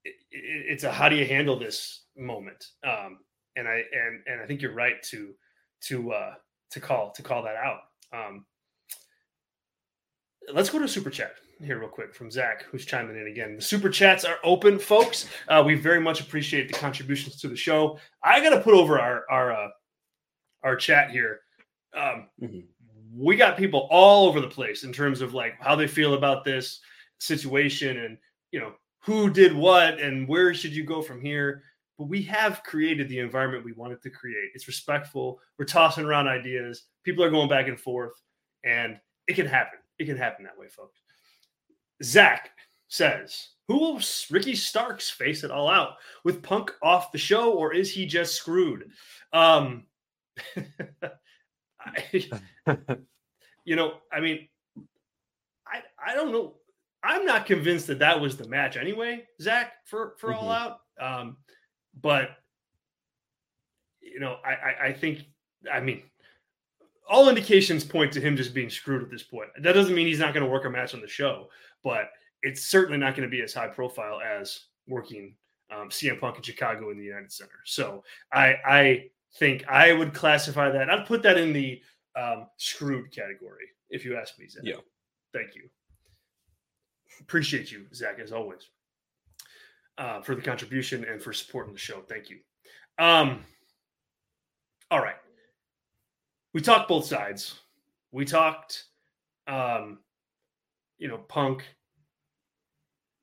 it, it- it's a how do you handle this moment? Um and i and and i think you're right to to uh to call to call that out. Um let's go to super chat here real quick from zach who's chiming in again. The super chats are open folks. Uh we very much appreciate the contributions to the show. I gotta put over our our uh our chat here. Um Mhm. We got people all over the place in terms of like how they feel about this situation and you know who did what and where should you go from here. But we have created the environment we wanted to create. It's respectful. We're tossing around ideas. People are going back and forth and it can happen. It can happen that way folks. Zach says who will ricky starks face it all out? With punk off the show or is he just screwed? Um [laughs] I, [laughs] you know, I mean, I I don't know. I'm not convinced that that was the match anyway, Zach, for for all out. Um, but you know, I, I I think I mean, all indications point to him just being screwed at this point. That doesn't mean he's not going to work a match on the show, but it's certainly not going to be as high profile as working um, CM Punk in Chicago in the United Center. So I I think I would classify that. I'd put that in the um, screwed category if you ask me. Zach. Yeah. Thank you. appreciate you, Zach, as always, uh, for the contribution and for supporting the show. Thank you. Um, all right. We talked both sides. We talked, um, you know, Punk.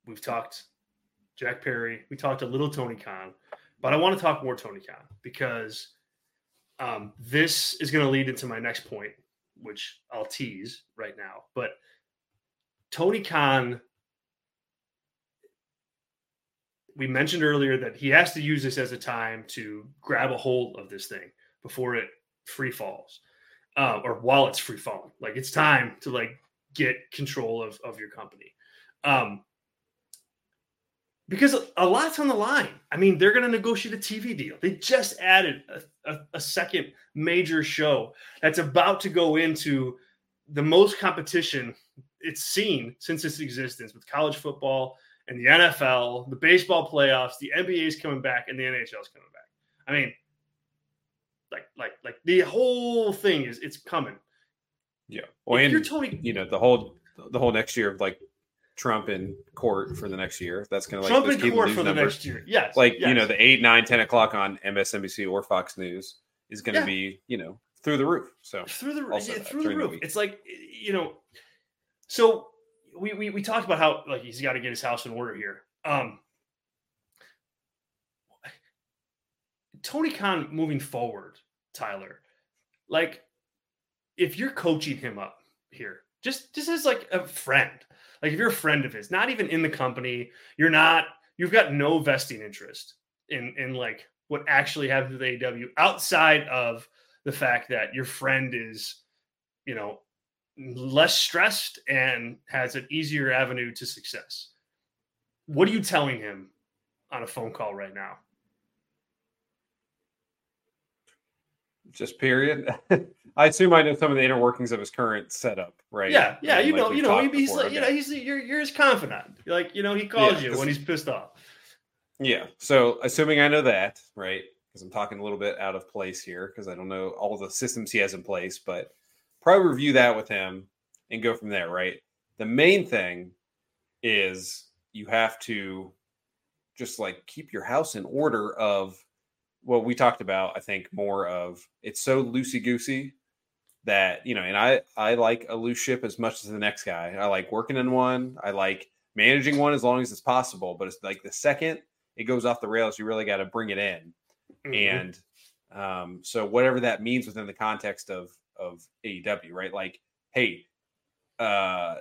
We've talked Jack Perry. We talked a little Tony Khan, but I want to talk more Tony Khan because um, this is going to lead into my next point, which I'll tease right now. But Tony Khan, we mentioned earlier that he has to use this as a time to grab a hold of this thing before it free falls, uh, or while it's free falling. Like it's time to like get control of of your company. Um, because a lot's on the line. I mean, they're going to negotiate a TV deal. They just added a, a, a, second major show that's about to go into the most competition it's seen since its existence with college football and the NFL, the baseball playoffs, the NBA is coming back, and the NHL is coming back. I mean, like, like, like the whole thing is it's coming. Yeah. Well, if and you're Tony, you know, the whole the whole next year of like Trump in court for the next year. That's going to like Trump in court for the next year. Yes, like yes. you know the eight, nine, ten o'clock on MSNBC or Fox News is going to yeah. be you know through the roof. So through the roof, yeah, through the roof. The it's like you know, so we, we we talked about how like he's got to get his house in order here. Um, Tony Khan moving forward, Tyler, like if you're coaching him up here, just just as like a friend like if you're a friend of his, not even in the company, you're not, you've got no vesting interest in in like what actually happens with AEW outside of the fact that your friend is, you know, less stressed and has an easier avenue to success. What are you telling him on a phone call right now? Just period. [laughs] I assume I know some of the inner workings of his current setup, right? Yeah, yeah. you like know, you know, he's like, you know, he's you're you're his confidant. Like, you know, he calls yeah, you when he's pissed off. Yeah. So, assuming I know that, right? Because I'm talking a little bit out of place here because I don't know all the systems he has in place, but probably review that with him and go from there, right? The main thing is you have to just like keep your house in order of what we talked about, I think more of it's so loosey goosey that you know, and I I like a loose ship as much as the next guy. I like working in one. I like managing one as long as it's possible. But it's like the second it goes off the rails, you really got to bring it in. Mm-hmm. And um, so whatever that means within the context of of AEW, right? Like, hey, uh,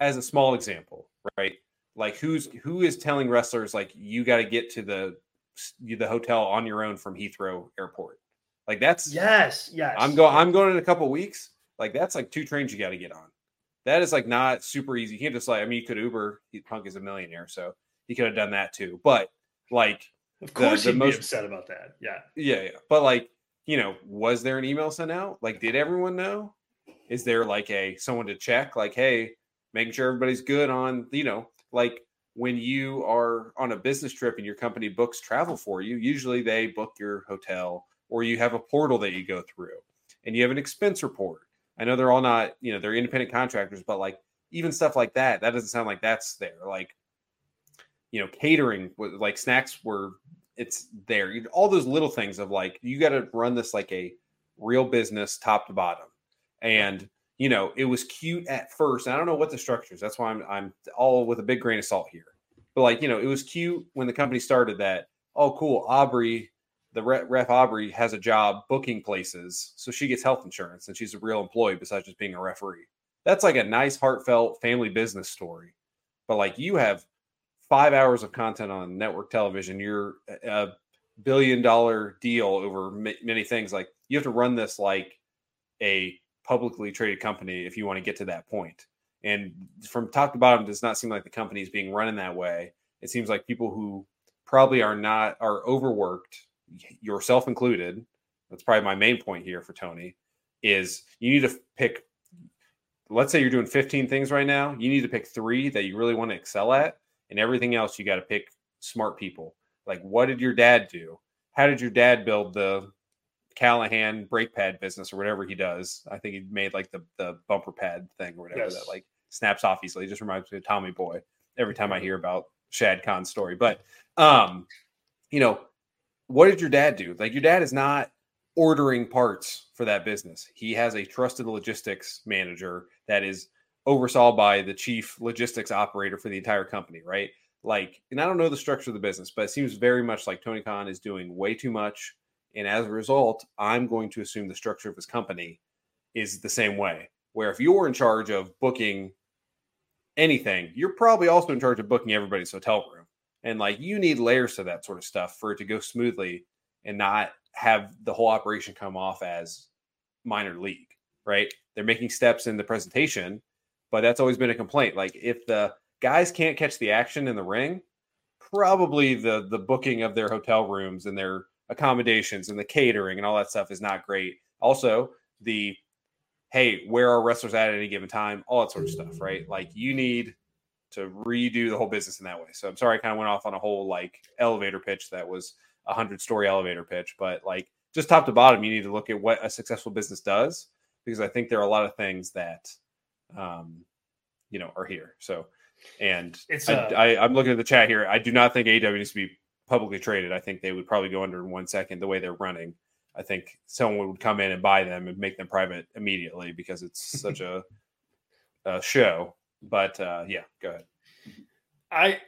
as a small example, right? Like who's who is telling wrestlers like you got to get to the the hotel on your own from Heathrow Airport. Like that's yes, yes. I'm going. I'm going in a couple weeks. Like that's like two trains you got to get on. That is like not super easy. You can't just like. I mean, you could Uber. Punk is a millionaire, so he could have done that too. But like, of course, the, the he'd most, be upset about that. Yeah, yeah, yeah. But like, you know, was there an email sent out? Like, did everyone know? Is there like a someone to check? Like, hey, making sure everybody's good on. You know, like when you are on a business trip and your company books travel for you, usually they book your hotel or you have a portal that you go through and you have an expense report. I know they're all not, you know, they're independent contractors, but like even stuff like that, that doesn't sound like that's there. Like, you know, catering, like snacks were, it's there. All those little things of like, you got to run this like a real business top to bottom. And, you know, it was cute at first. I don't know what the structure is. That's why I'm I'm all with a big grain of salt here. But like, you know, it was cute when the company started that. Oh, cool. Aubrey, the ref Aubrey has a job booking places, so she gets health insurance and she's a real employee besides just being a referee. That's like a nice, heartfelt family business story. But like, you have five hours of content on network television. You're a billion dollar deal over many things. Like, you have to run this like a publicly traded company if you want to get to that point. And from top to bottom, does not seem like the company is being run in that way. It seems like people who probably are not are overworked, yourself included. That's probably my main point here for Tony. Is you need to pick. Let's say you're doing 15 things right now. You need to pick three that you really want to excel at, and everything else you got to pick smart people. Like, what did your dad do? How did your dad build the Callahan brake pad business or whatever he does. I think he made like the the bumper pad thing or whatever yes. that like snaps off easily. It just reminds me of Tommy Boy every time I hear about Shad Khan's story. But um, you know, what did your dad do? Like your dad is not ordering parts for that business. He has a trusted logistics manager that is oversaw by the chief logistics operator for the entire company, right? Like, and I don't know the structure of the business, but it seems very much like Tony Khan is doing way too much. And as a result, I'm going to assume the structure of his company is the same way. Where if you're in charge of booking anything, you're probably also in charge of booking everybody's hotel room. And like you need layers to that sort of stuff for it to go smoothly and not have the whole operation come off as minor league, right? They're making steps in the presentation, but that's always been a complaint. Like if the guys can't catch the action in the ring, probably the the booking of their hotel rooms and their accommodations and the catering and all that stuff is not great. Also, the hey, where are wrestlers at at any given time, all that sort of stuff, right? Like you need to redo the whole business in that way. So I'm sorry I kind of went off on a whole like elevator pitch that was a hundred story elevator pitch, but like just top to bottom, you need to look at what a successful business does because I think there are a lot of things that um, you know are here. So and it's I, uh, I, I'm looking at the chat here. I do not think AEW needs to be publicly traded. I think they would probably go under in one second the way they're running. I think someone would come in and buy them and make them private immediately because it's [laughs] such a, a show. But uh, yeah, go ahead. I.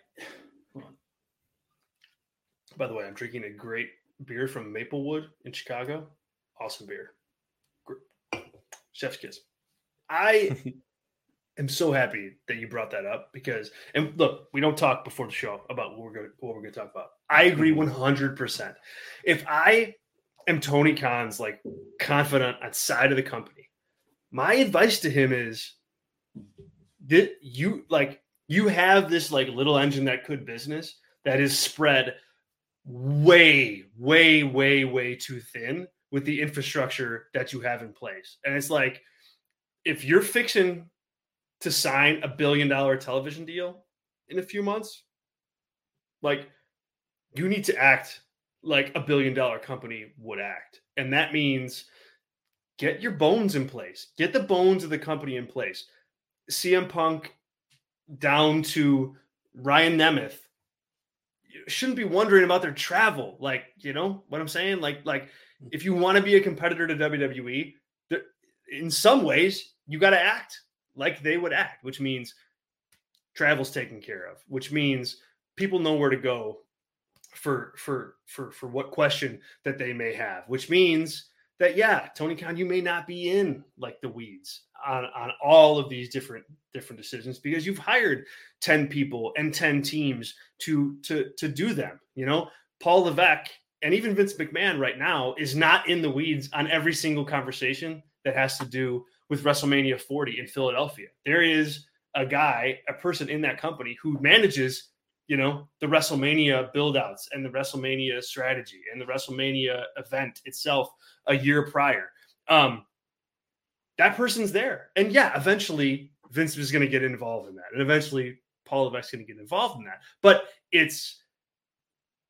By the way, I'm drinking a great beer from Maplewood in Chicago. Awesome beer. Chef's kiss. I [laughs] am so happy that you brought that up because, and look, we don't talk before the show about what we're going to what we're going to talk about. I agree 100. Mm-hmm. percent If I am Tony Khan's like confidant outside of the company, my advice to him is that you like you have this like little engine that could business that is spread way, way, way, way too thin with the infrastructure that you have in place. And it's like if you're fixing to sign a billion dollar television deal in a few months, like you need to act like a billion dollar company would act. And that means get your bones in place, get the bones of the company in place. CM Punk down to Ryan Nemeth shouldn't be wondering about their travel. Like, you know what I'm saying? Like, like if you want to be a competitor to WWE, in some ways you got to act like they would act, which means travel's taken care of, which means people know where to go for for for for what question that they may have, which means that yeah, Tony Khan, you may not be in like the weeds on on all of these different different decisions because you've hired 10 people and 10 teams to to to do them. You know, Paul Levesque and even Vince McMahon right now is not in the weeds on every single conversation that has to do with WrestleMania 40 in Philadelphia. There is a guy, a person in that company who manages, you know, the WrestleMania buildouts and the WrestleMania strategy and the WrestleMania event itself a year prior. Um, that person's there. And yeah, eventually Vince is going to get involved in that. And eventually Paul Levesque is going to get involved in that. But it's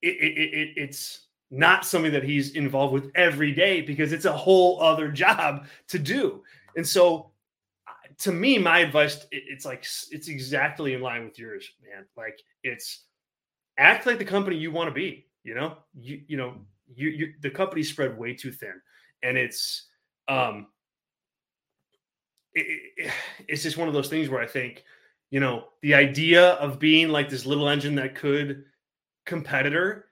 it, it, it, it's not something that he's involved with every day because it's a whole other [laughs] job to do. And so to me, my advice, it's like, it's exactly in line with yours, man. Like it's act like the company you want to be, you know, you, you know, you, you, the company spread way too thin and it's, um, it, it, it's just one of those things where I think, you know, the idea of being like this little engine that could competitor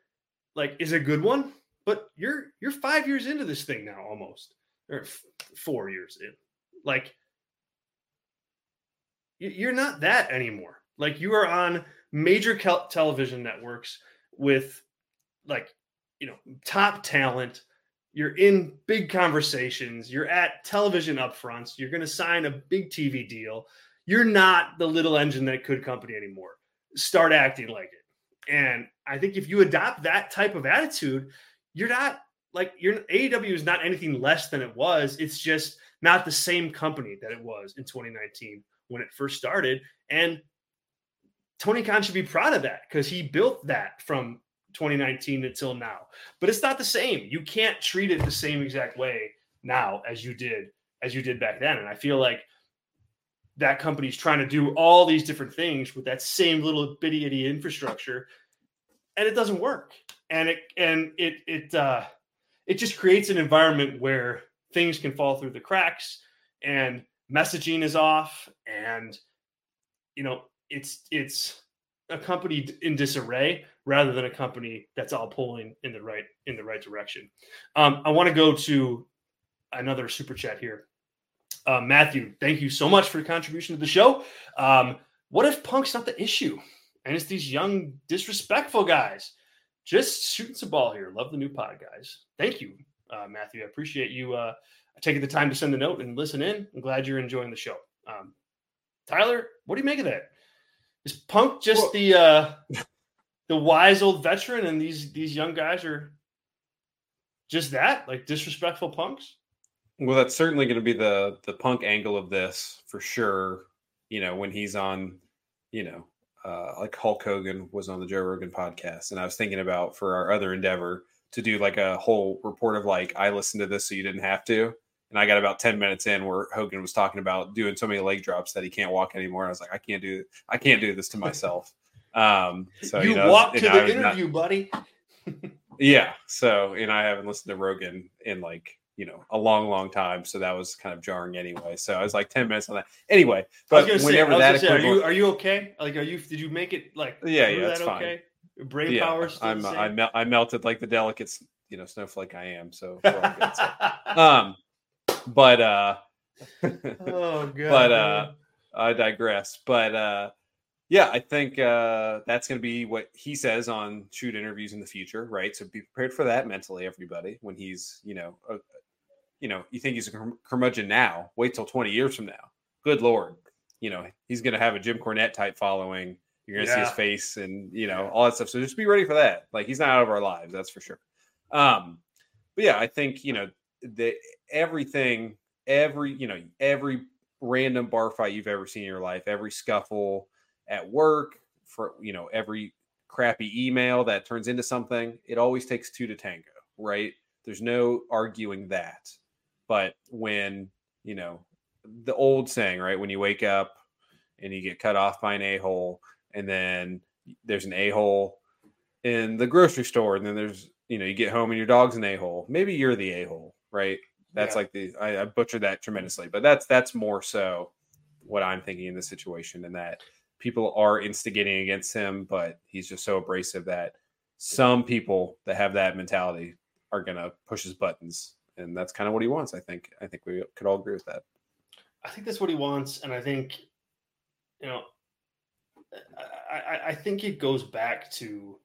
like is a good one, but you're you're five years into this thing now almost, or f- four years in. Like you're not that anymore. Like you are on major television networks with like you know top talent. You're in big conversations. You're at television upfronts. You're going to sign a big TV deal. You're not the little engine that could company anymore. Start acting like it. And I think if you adopt that type of attitude, you're not like your AEW is not anything less than it was. It's just not the same company that it was in 2019 when it first started. And Tony Khan should be proud of that because he built that from 2019 until now. But it's not the same. You can't treat it the same exact way now as you did as you did back then. And I feel like that company's trying to do all these different things with that same little bitty itty infrastructure, and it doesn't work. And it and it it uh, it just creates an environment where things can fall through the cracks and messaging is off and you know it's it's a company in disarray rather than a company that's all pulling in the right in the right direction. Um, I want to go to another super chat here. Uh, Matthew, thank you so much for your contribution to the show. Um, what if Punk's not the issue, and it's these young disrespectful guys? Just shooting some ball here. Love the new pod, guys. Thank you, uh, Matthew. I appreciate you uh, taking the time to send the note and listen in. I'm glad you're enjoying the show. Um, Tyler, what do you make of that? Is Punk just well, the uh, the wise old veteran, and these these young guys are just that, like disrespectful punks? Well, that's certainly going to be the the Punk angle of this for sure. You know, when he's on, you know, uh, like Hulk Hogan was on the Joe Rogan podcast, and I was thinking about for our other endeavor to do like a whole report of like I listened to this so you didn't have to. And I got about 10 minutes in where Hogan was talking about doing so many leg drops that he can't walk anymore. I was like, I can't do I can't do this to myself. [laughs] Um, so you, you know, walk to the interview, not, buddy. [laughs] yeah. So, and I haven't listened to Rogan in like, you know, a long, long time. So that was kind of jarring anyway. So I was like 10 minutes on that. Anyway, but whenever say, that say, are you are you okay? Like, are you did you make it like yeah, yeah, that's fine. Okay? Brain yeah, power. I'm I, mel- I melted like the delicate, you know, snowflake I am. So, [laughs] um, but uh, [laughs] oh god, but uh, I digress. But uh, yeah, I think uh, that's going to be what he says on shoot interviews in the future, right? So be prepared for that mentally, everybody. When he's, you know, uh, you know, you think he's a curmudgeon now. Wait till twenty years from now. Good lord, you know, he's going to have a Jim Cornette type following. You're going to yeah. see his face and you know all that stuff. So just be ready for that. Like he's not out of our lives, that's for sure. Um, but yeah, I think you know the everything, every you know, every random bar fight you've ever seen in your life, every scuffle at work, for you know, every crappy email that turns into something, it always takes two to tango, right? There's no arguing that. But when, you know, the old saying, right? When you wake up and you get cut off by an a hole, and then there's an a hole in the grocery store, and then there's, you know, you get home and your dog's an a hole. Maybe you're the a hole, right? That's yeah. like the I, I butchered that tremendously, but that's that's more so what I'm thinking in this situation, and that people are instigating against him, but he's just so abrasive that some people that have that mentality are going to push his buttons, and that's kind of what he wants. I think. I think we could all agree with that. I think that's what he wants, and I think, you know, I, I think it goes back to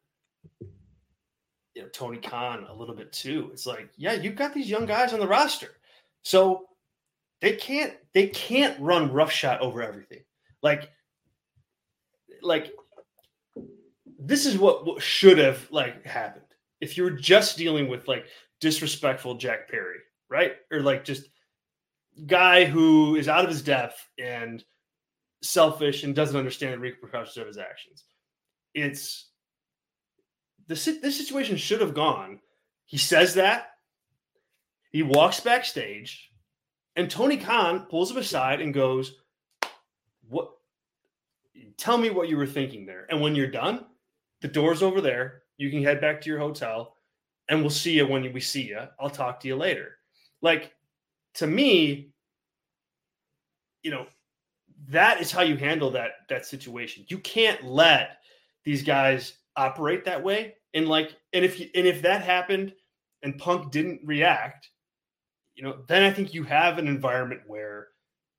you know, Tony Khan a little bit too. It's like, yeah, you've got these young guys on the roster, so they can't they can't run roughshod over everything. Like like this is what, what should have like happened if you were just dealing with like disrespectful Jack Perry, right? Or like just guy who is out of his depth and selfish and doesn't understand the repercussions of his actions. It's the this situation should have gone. He says that. He walks backstage, and Tony Khan pulls him aside and goes, "What tell me what you were thinking there. And when you're done, the door's over there. You can head back to your hotel and we'll see you when we see you. I'll talk to you later. Like to me, you know, that is how you handle that that situation. You can't let these guys operate that way. And like, and if you, and if that happened and Punk didn't react, you know, then I think you have an environment where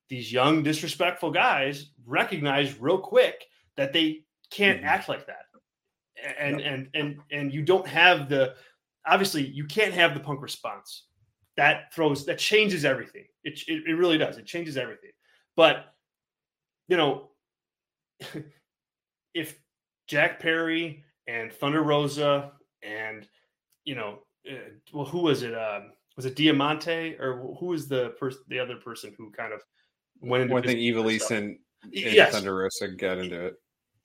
these young disrespectful guys recognize real quick that they can't mm-hmm. act like that and yep. and and and you don't have the obviously you can't have the punk response that throws that changes everything it, it, it really does it changes everything but you know if jack perry and thunder rosa and you know uh, well who was it um was it diamante or who was the person the other person who kind of went into one thing Ivelisse and, and yes. Thunder Rosa got into it.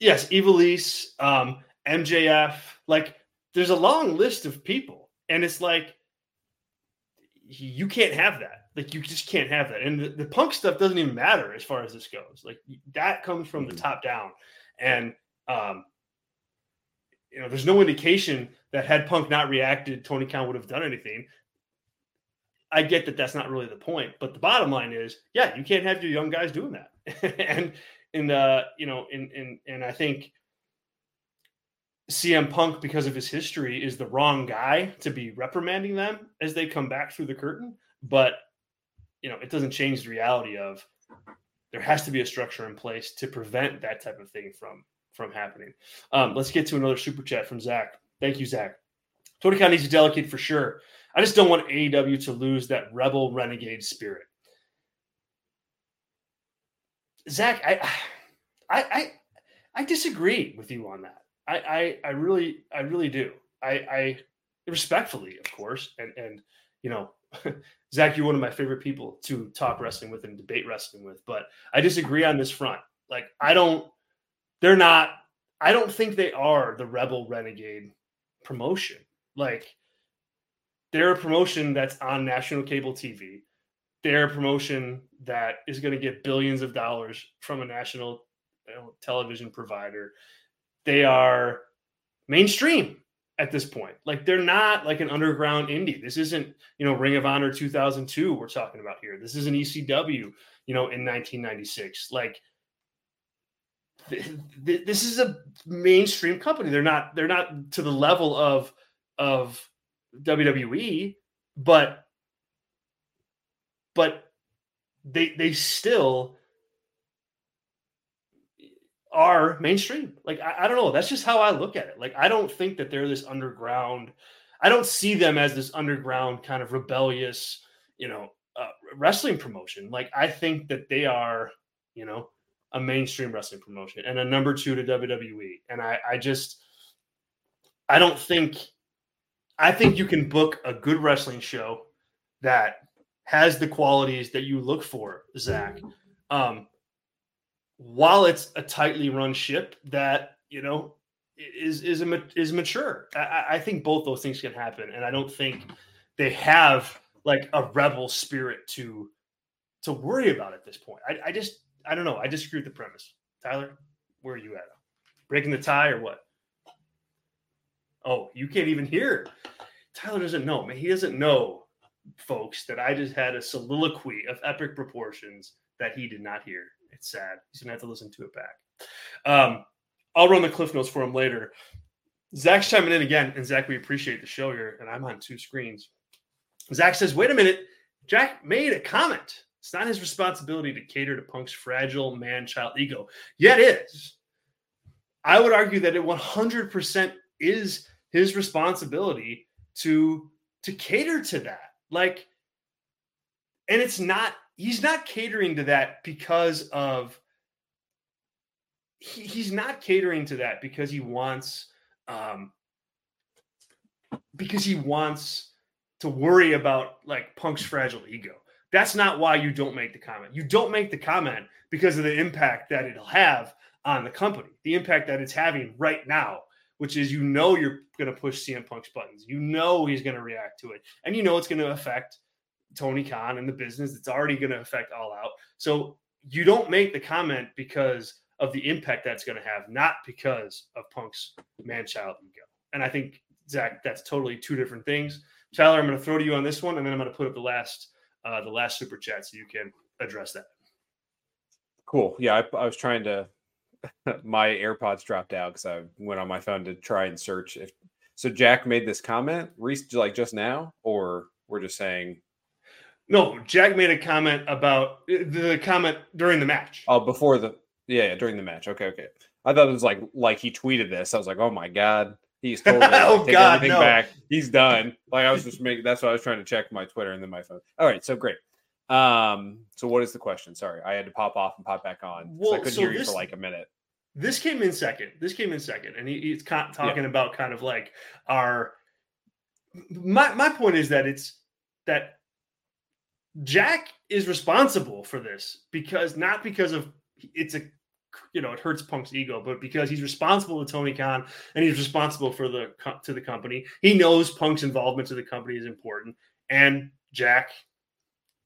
Yes, Ivelisse, um, MJF. Like, there's a long list of people, and it's like you can't have that. Like you just can't have that. And the, the, punk stuff doesn't even matter as far as this goes. Like that comes from the mm-hmm. top down. And um, you know, there's no indication that had Punk not reacted, Tony Khan would have done anything. I get that that's not really the point, but the bottom line is, yeah, you can't have your young guys doing that. [laughs] and in uh, you know, in in and I think CM Punk, because of his history, is the wrong guy to be reprimanding them as they come back through the curtain. But you know, it doesn't change the reality of there has to be a structure in place to prevent that type of thing from from happening. Um, let's get to another super chat from Zach. Thank you, Zach. Tony Khan needs to delegate for sure. I just don't want AEW to lose that rebel renegade spirit. Zach, I, I, I, I disagree with you on that. I, I, I really, I really do. I, I respectfully, of course, and and you know, [laughs] Zach, you're one of my favorite people to talk wrestling with and debate wrestling with, but I disagree on this front. Like, I don't, they're not, I don't think they are the Rebel Renegade promotion. Like, they're a promotion that's on national cable TV. They're a promotion that is going to get billions of dollars from a national television provider. They are mainstream at this point. Like they're not like an underground indie. This isn't, you know, Ring of Honor 2002 we're talking about here. This is an ECW, you know, in 1996. Like th- th- this is a mainstream company. They're not they're not to the level of of WWE, but but they they still are mainstream. Like I, I, don't know. That's just how I look at it. Like I don't think that they're this underground. I don't see them as this underground kind of rebellious, you know, uh, wrestling promotion. Like I think that they are, you know, a mainstream wrestling promotion and a number two to WWE. And I, I just, I don't think, I think you can book a good wrestling show that has the qualities that you look for, Zach. Um, while it's a tightly run ship that you know is is a, is mature. I, I think both those things can happen, and I don't think they have like a rebel spirit to to worry about at this point. I, I just I don't know. I disagree with the premise. Tyler, where are you at? Breaking the tie or what? Oh, you can't even hear. Tyler doesn't know. Man, he doesn't know, folks, that I just had a soliloquy of epic proportions that he did not hear. It's sad. He's gonna have to listen to it back. Um, I'll run the cliff notes for him later. Zach's chiming in again, and Zach, we appreciate the show here, and I'm on two screens. Zach says, "Wait a minute, Jack made a comment. It's not his responsibility to cater to Punk's fragile man-child ego. Yet is. I would argue that it 100% is his responsibility to to cater to that. Like, and it's not he's not catering to that because of he, he's not catering to that because he wants um because he wants to worry about like punk's fragile ego that's not why you don't make the comment you don't make the comment because of the impact that it'll have on the company the impact that it's having right now which is you know you're going to push CM Punk's buttons. You know he's going to react to it, and you know it's going to affect Tony Khan and the business. It's already going to affect all out. So you don't make the comment because of the impact that's going to have, not because of Punk's man child ego. And I think, Zach, that's totally two different things. Tyler, I'm going to throw to you on this one, and then I'm going to put up the last uh, the last super chat so you can address that. Cool. Yeah, I, I was trying to. [laughs] my AirPods dropped out because I went on my phone to try and search if. So Jack made this comment, like just now, or we're just saying no, Jack made a comment about the comment during the match. Oh, before the yeah, yeah during the match. Okay, okay. I thought it was like like he tweeted this. I was like, oh my god, he's [laughs] totally like, oh take god, everything no. back. He's done. Like I was just making. That's why I was trying to check my Twitter and then my phone. All right, so great. Um, so what is the question? Sorry, I had to pop off and pop back on. Well, I couldn't so hear this, you for like a minute. This came in second. This came in second, and he, he's talking yeah. about kind of like our. My my point is that it's that Jack is responsible for this because not because of it's a you know it hurts Punk's ego, but because he's responsible to Tony Khan and he's responsible for the to the company. He knows Punk's involvement to the company is important, and Jack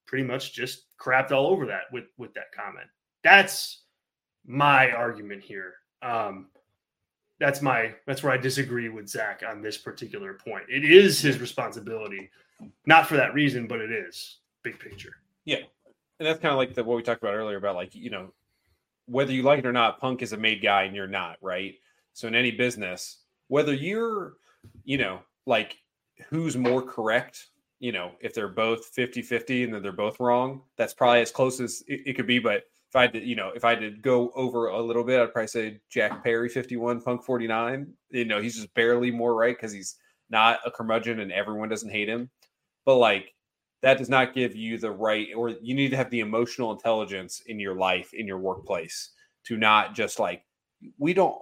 pretty much just crapped all over that with with that comment. That's my argument here. Um, that's my that's where I disagree with Zach on this particular point. It is his responsibility, not for that reason, but it is big picture. Yeah, and that's kind of like the what we talked about earlier about like you know whether you like it or not, Punk is a made guy and you're not, right? So in any business, whether you're you know like who's more correct you know if they're both 50-50 and then they're both wrong that's probably as close as it, it could be but if I did, you know, if I did go over a little bit, I'd probably say Jack Perry 51, Punk 49. You know, he's just barely more right because he's not a curmudgeon and everyone doesn't hate him. But like that does not give you the right or you need to have the emotional intelligence in your life, in your workplace, to not just like we don't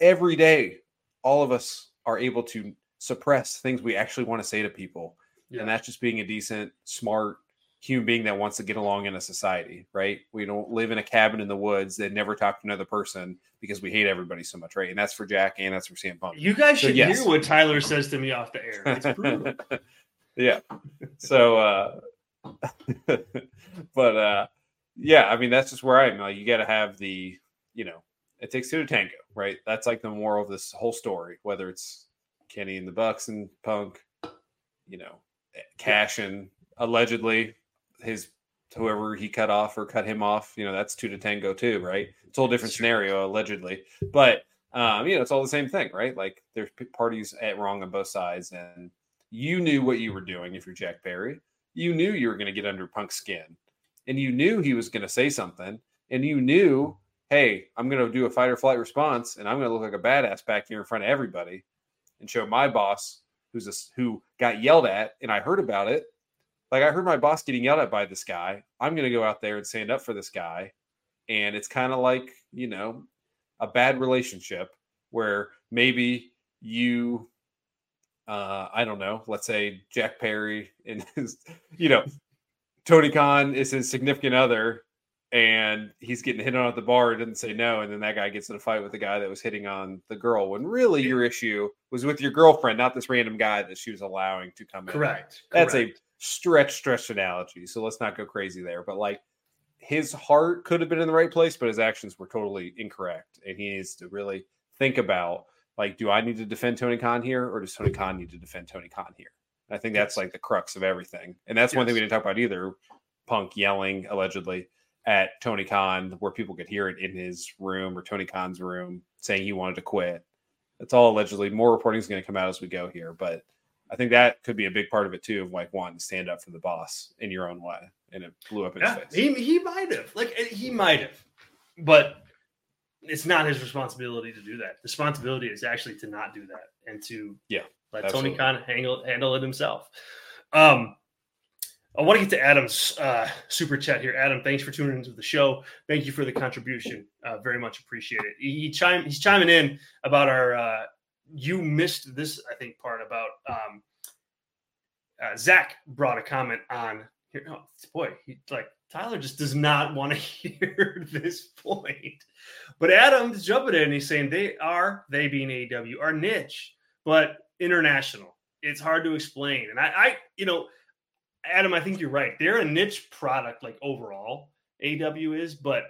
every day, all of us are able to suppress things we actually want to say to people. Yeah. And that's just being a decent, smart, human being that wants to get along in a society, right? We don't live in a cabin in the woods that never talk to another person because we hate everybody so much, right? And that's for Jack and that's for sam Punk. You guys should yes. hear what Tyler says to me off the air. [laughs] yeah. So, uh, [laughs] but uh, yeah, I mean that's just where I'm. Like, you got to have the, you know, it takes two to tango, right? That's like the moral of this whole story. Whether it's Kenny and the Bucks and Punk, you know, Cash and allegedly his whoever he cut off or cut him off, you know, that's two to tango too, right? It's a whole different scenario allegedly, but um, you know, it's all the same thing, right? Like there's parties at wrong on both sides, and you knew what you were doing. If you're Jack Perry, you knew you were going to get under Punk's skin, and you knew he was going to say something, and you knew, hey, I'm going to do a fight or flight response, and I'm going to look like a badass back here in front of everybody, and show my boss who's a, who got yelled at, and I heard about it, like I heard my boss getting yelled at by this guy. I'm going to go out there and stand up for this guy. And it's kind of like, you know, a bad relationship where maybe you, uh, I don't know, let's say Jack Perry and his, you know, Tony Khan is his significant other and he's getting hit on at the bar and didn't say no and then that guy gets in a fight with the guy that was hitting on the girl when really your issue was with your girlfriend not this random guy that she was allowing to come in correct that's correct. a stretch stretch analogy so let's not go crazy there but like his heart could have been in the right place but his actions were totally incorrect and he needs to really think about like do i need to defend tony khan here or does tony khan need to defend tony khan here i think that's like the crux of everything and that's yes. one thing we didn't talk about either punk yelling allegedly at Tony Khan where people could hear it in his room or Tony Khan's room saying he wanted to quit. That's all allegedly. More reporting is going to come out as we go here, but I think that could be a big part of it too, of like wanting to stand up for the boss in your own way, and it blew up in yeah, his face. He he might have, like eh, he might have, but it's not his responsibility to do that. The responsibility is actually to not do that and to yeah let absolutely. Tony Khan handle handle it himself. Um, I want to get to Adam's uh, super chat here. Adam, thanks for tuning into the show. Thank you for the contribution. Uh, very much appreciate it. He chime, he's chiming in about our. Uh, you missed this, I think, part about um, uh, Zach brought a comment on here. Oh, boy, he, like Tyler just does not [laughs] want to hear this point. But Adam's jumping in and he's saying they are, they being AEW, are niche, but international. It's hard to explain. And I, I you know, Adam, I think you're right. They're a niche product, like overall, AEW is, but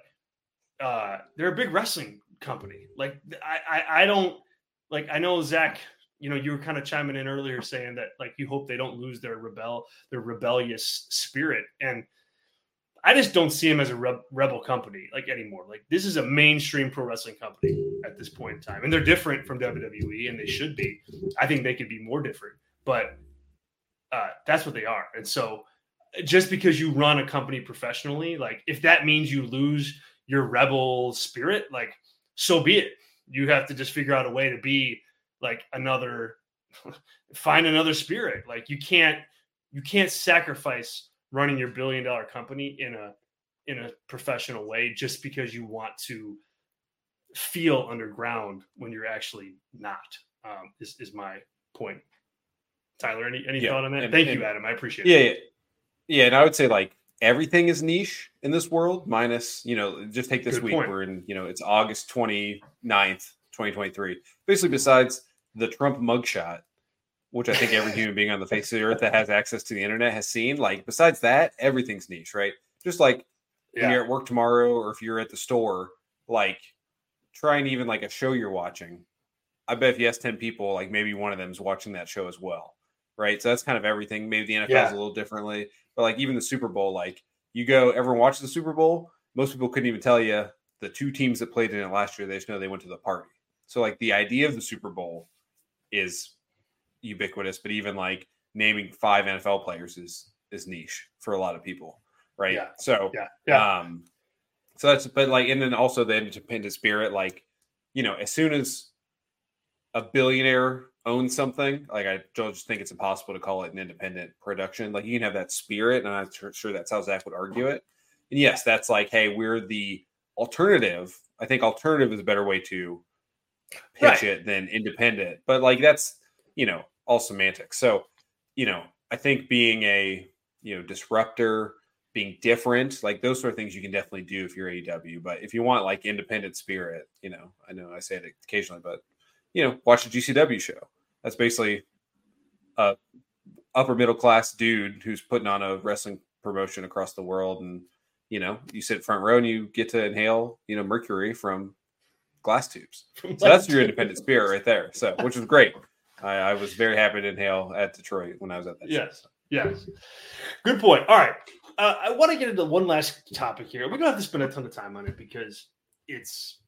uh, they're a big wrestling company. Like I, I, I don't like. I know Zach. You know, you were kind of chiming in earlier saying that like you hope they don't lose their rebel, their rebellious spirit, and I just don't see them as a re- rebel company like anymore. Like this is a mainstream pro wrestling company at this point in time, and they're different from WWE, and they should be. I think they could be more different, but uh, that's what they are. And so just because you run a company professionally, like if that means you lose your rebel spirit, like so be it. You have to just figure out a way to be like another [laughs] find another spirit. Like you can't you can't sacrifice running your billion dollar company in a in a professional way just because you want to feel underground when you're actually not um, is, is my point Tyler, any any yeah. thought on that? And, Thank and, you, Adam. I appreciate yeah, it. Yeah, yeah, and I would say like everything is niche in this world, minus, you know, just take this Good week. Point. We're in, you know, it's August 29th, 2023. Basically, besides the Trump mugshot, which I think every human being on the face of the earth that has access to the internet has seen. Like, besides that, everything's niche, right? Just like yeah. when you're at work tomorrow or if you're at the store, like try and even like a show you're watching. I bet if you ask 10 people, like maybe one of them is watching that show as well. Right. So that's kind of everything. Maybe the NFL yeah. is a little differently, but like even the Super Bowl, like you go, everyone watches the Super Bowl. Most people couldn't even tell you the two teams that played in it last year. They just know they went to the party. So like the idea of the Super Bowl is ubiquitous, but even like naming five NFL players is is niche for a lot of people, right? Yeah. So yeah, yeah. Um, so that's but like, and then also the independent spirit, like you know, as soon as a billionaire owns something, like I don't just think it's impossible to call it an independent production. Like you can have that spirit, and I'm sure that's how Zach would argue it. And yes, that's like, hey, we're the alternative. I think alternative is a better way to pitch right. it than independent. But like that's you know all semantics. So you know, I think being a you know disruptor, being different, like those sort of things you can definitely do if you're AEW. But if you want like independent spirit, you know, I know I say it occasionally, but you know, watch the GCW show. That's basically a upper middle class dude who's putting on a wrestling promotion across the world and you know, you sit front row and you get to inhale, you know, mercury from glass tubes. So that's your independent spirit right there. So, which is great. I, I, was very happy to inhale at Detroit when I was at that. Yes. Show. Yes. Good point. All right. Uh, I want to get into one last topic here. We don't have to spend a ton of time on it because it's,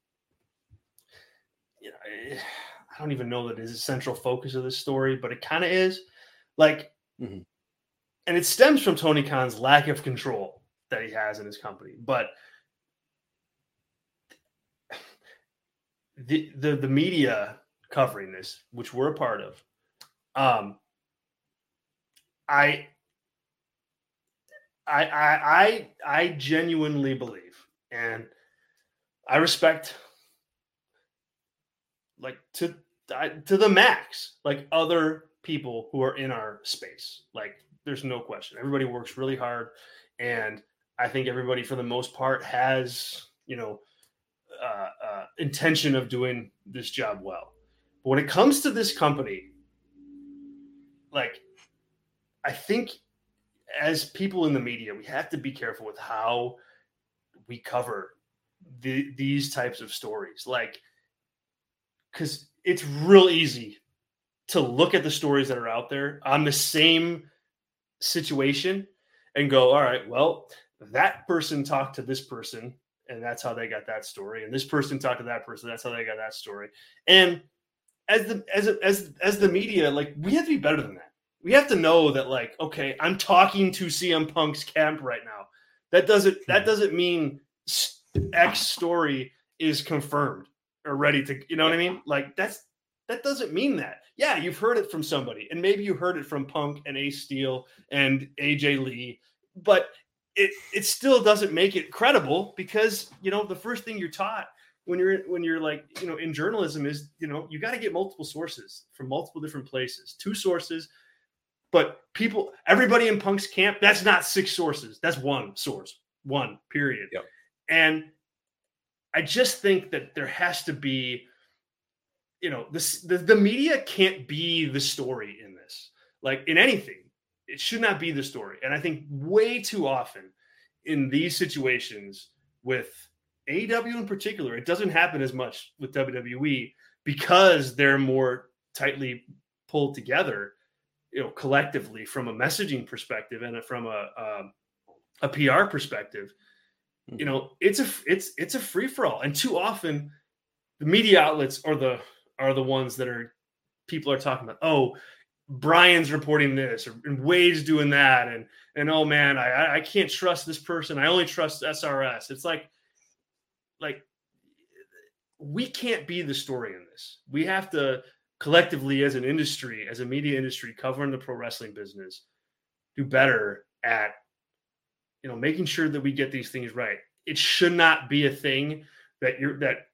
you know, eh, I don't even know that it is a central focus of this story, but it kind of is. Like, mm-hmm. and it stems from Tony Khan's lack of control that he has in his company. But the the, the media covering this, which we're a part of, um, I, I, I, I, genuinely believe, and I respect, like to to the max, like other people who are in our space. Like, there's no question. Everybody works really hard, and I think everybody, for the most part, has you know uh, uh, intention of doing this job well. But when it comes to this company, like I think as people in the media, we have to be careful with how we cover the, these types of stories. Like, because it's real easy to look at the stories that are out there on the same situation and go, all right, well, that person talked to this person and that's how they got that story and this person talked to that person that's how they got that story and as the as as as the media like we have to be better than that. We have to know that like okay i'm talking to cm punk's camp right now. That doesn't that hmm. doesn't mean x story is confirmed or ready to you know what i mean? Like that's that doesn't mean that. Yeah you've heard it from somebody and maybe you heard it from punk and ace steel and aj lee but it it still doesn't make it credible because you know the first thing you're taught when you're when you're like you know in journalism is you know you got to get multiple sources from multiple different places two sources but people everybody in punk's camp that's not six sources that's one source one period yep. and i just think that there has to be you know this the, the media can't be the story in this like in anything it should not be the story. And I think way too often in these situations with AEW in particular, it doesn't happen as much with WWE because they're more tightly pulled together, you know, collectively from a messaging perspective and from a a, a PR perspective. You mm-hmm. know, it's a it's it's a free for all, and too often the media outlets are the are the ones that are people are talking about. Oh, Bryan's reporting this or and Wade's doing that, and and oh man, I I can't trust this person. I only trust SRS. It's like like we can't be the story in this. We have to collectively, as an industry, as a media industry covering the pro wrestling business, do better at you know making sure that we get these things right. It should not be a thing that you're that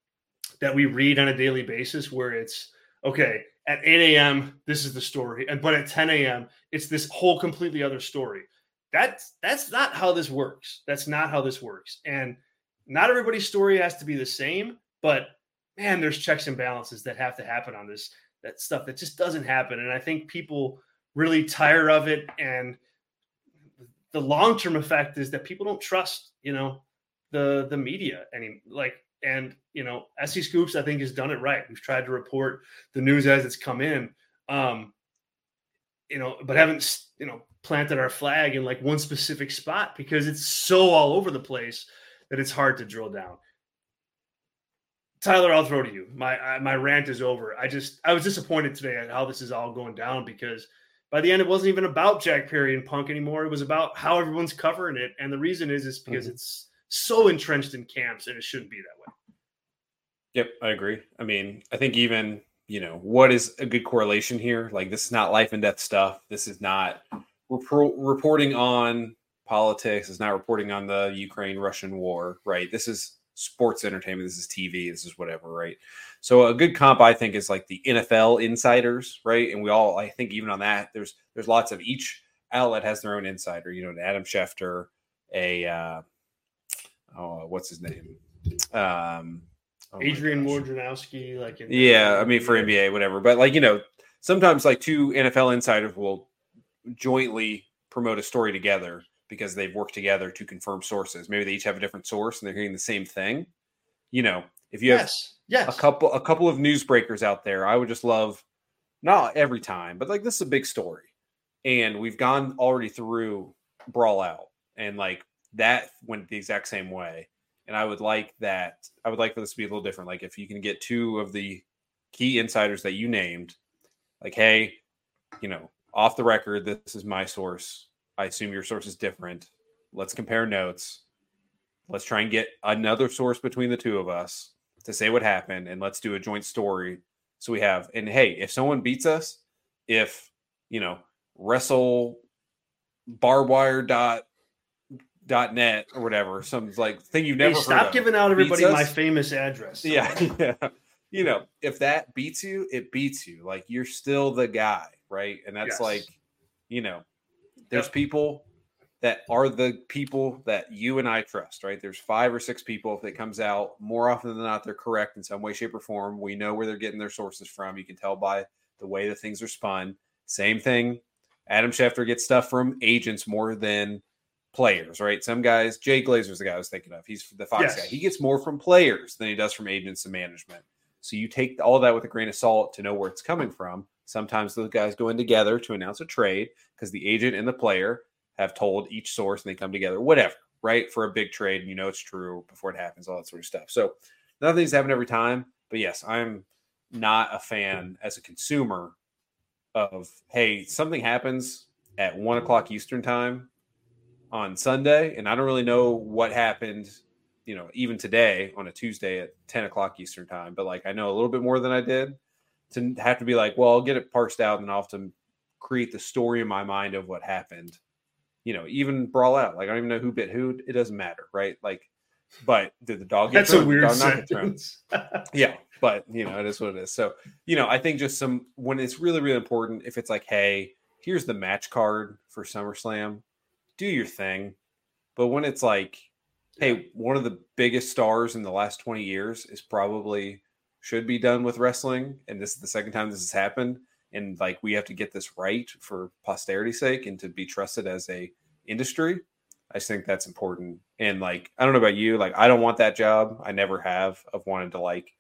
that we read on a daily basis where it's okay at 8 a.m. this is the story, and but at 10 a.m. it's this whole completely other story. That's that's not how this works. That's not how this works. And not everybody's story has to be the same, but man, there's checks and balances that have to happen on this that stuff that just doesn't happen. And I think people really tire of it. And the long term effect is that people don't trust, you know, the the media any like and you know SEScoops I think has done it right. We've tried to report the news as it's come in, um, you know, but haven't you know planted our flag in like one specific spot because it's so all over the place that it's hard to drill down. Tyler, I'll throw to you. My my rant is over. I just I was disappointed today at how this is all going down because by the end it wasn't even about Jack Perry and Punk anymore. It was about how everyone's covering it, and the reason is is because mm-hmm. it's so entrenched in camps, and it shouldn't be that way. Yep, I agree. I mean, I think even you know what is a good correlation here. Like this is not life and death stuff. This is not rep- reporting on politics. It's not reporting on the Ukraine Russian war. Right. This is sports entertainment. This is TV. This is whatever, right? So a good comp, I think, is like the NFL insiders, right? And we all, I think, even on that, there's there's lots of each outlet has their own insider. You know, an Adam Schefter, a uh, oh, what's his name? Um, oh Adrian Wojnarowski, like yeah, I mean for NBA, whatever. But like you know, sometimes like two NFL insiders will jointly promote a story together because they've worked together to confirm sources. Maybe they each have a different source and they're hearing the same thing. You know, if you have yes, yes. a couple a couple of newsbreakers out there, I would just love not every time, but like this is a big story. And we've gone already through brawl out and like that went the exact same way. And I would like that I would like for this to be a little different. Like if you can get two of the key insiders that you named, like, hey, you know, off the record, this is my source I assume your source is different. Let's compare notes. Let's try and get another source between the two of us to say what happened and let's do a joint story. So we have, and hey, if someone beats us, if, you know, wrestle barbwire dot dot net or whatever, some like thing you've never hey, stop giving out everybody my famous address. Yeah, [laughs] yeah. You know, if that beats you, it beats you. Like you're still the guy, right? And that's yes. like, you know, there's yep. people that are the people that you and I trust, right? There's five or six people. If it comes out more often than not, they're correct in some way, shape, or form. We know where they're getting their sources from. You can tell by the way the things are spun. Same thing. Adam Schefter gets stuff from agents more than players, right? Some guys, Jay Glazer's the guy I was thinking of. He's the Fox yes. guy. He gets more from players than he does from agents and management. So you take all that with a grain of salt to know where it's coming from. Sometimes those guys go in together to announce a trade because the agent and the player have told each source and they come together, whatever, right? For a big trade, and you know it's true before it happens, all that sort of stuff. So nothing's of these happen every time. But yes, I'm not a fan as a consumer of hey, something happens at one o'clock Eastern time on Sunday, and I don't really know what happened, you know, even today on a Tuesday at 10 o'clock Eastern time, but like I know a little bit more than I did to have to be like, well, I'll get it parsed out and I'll have to create the story in my mind of what happened. You know, even brawl out. Like I don't even know who bit who. It doesn't matter, right? Like, but did the dog get That's thrown? a weird sentence. [laughs] yeah, but you know, it is what it is. So, you know, I think just some when it's really, really important, if it's like, hey, here's the match card for SummerSlam, do your thing. But when it's like, hey, one of the biggest stars in the last 20 years is probably should be done with wrestling, and this is the second time this has happened. And like we have to get this right for posterity's sake and to be trusted as a industry. I just think that's important. And like I don't know about you, like I don't want that job. I never have of wanted to like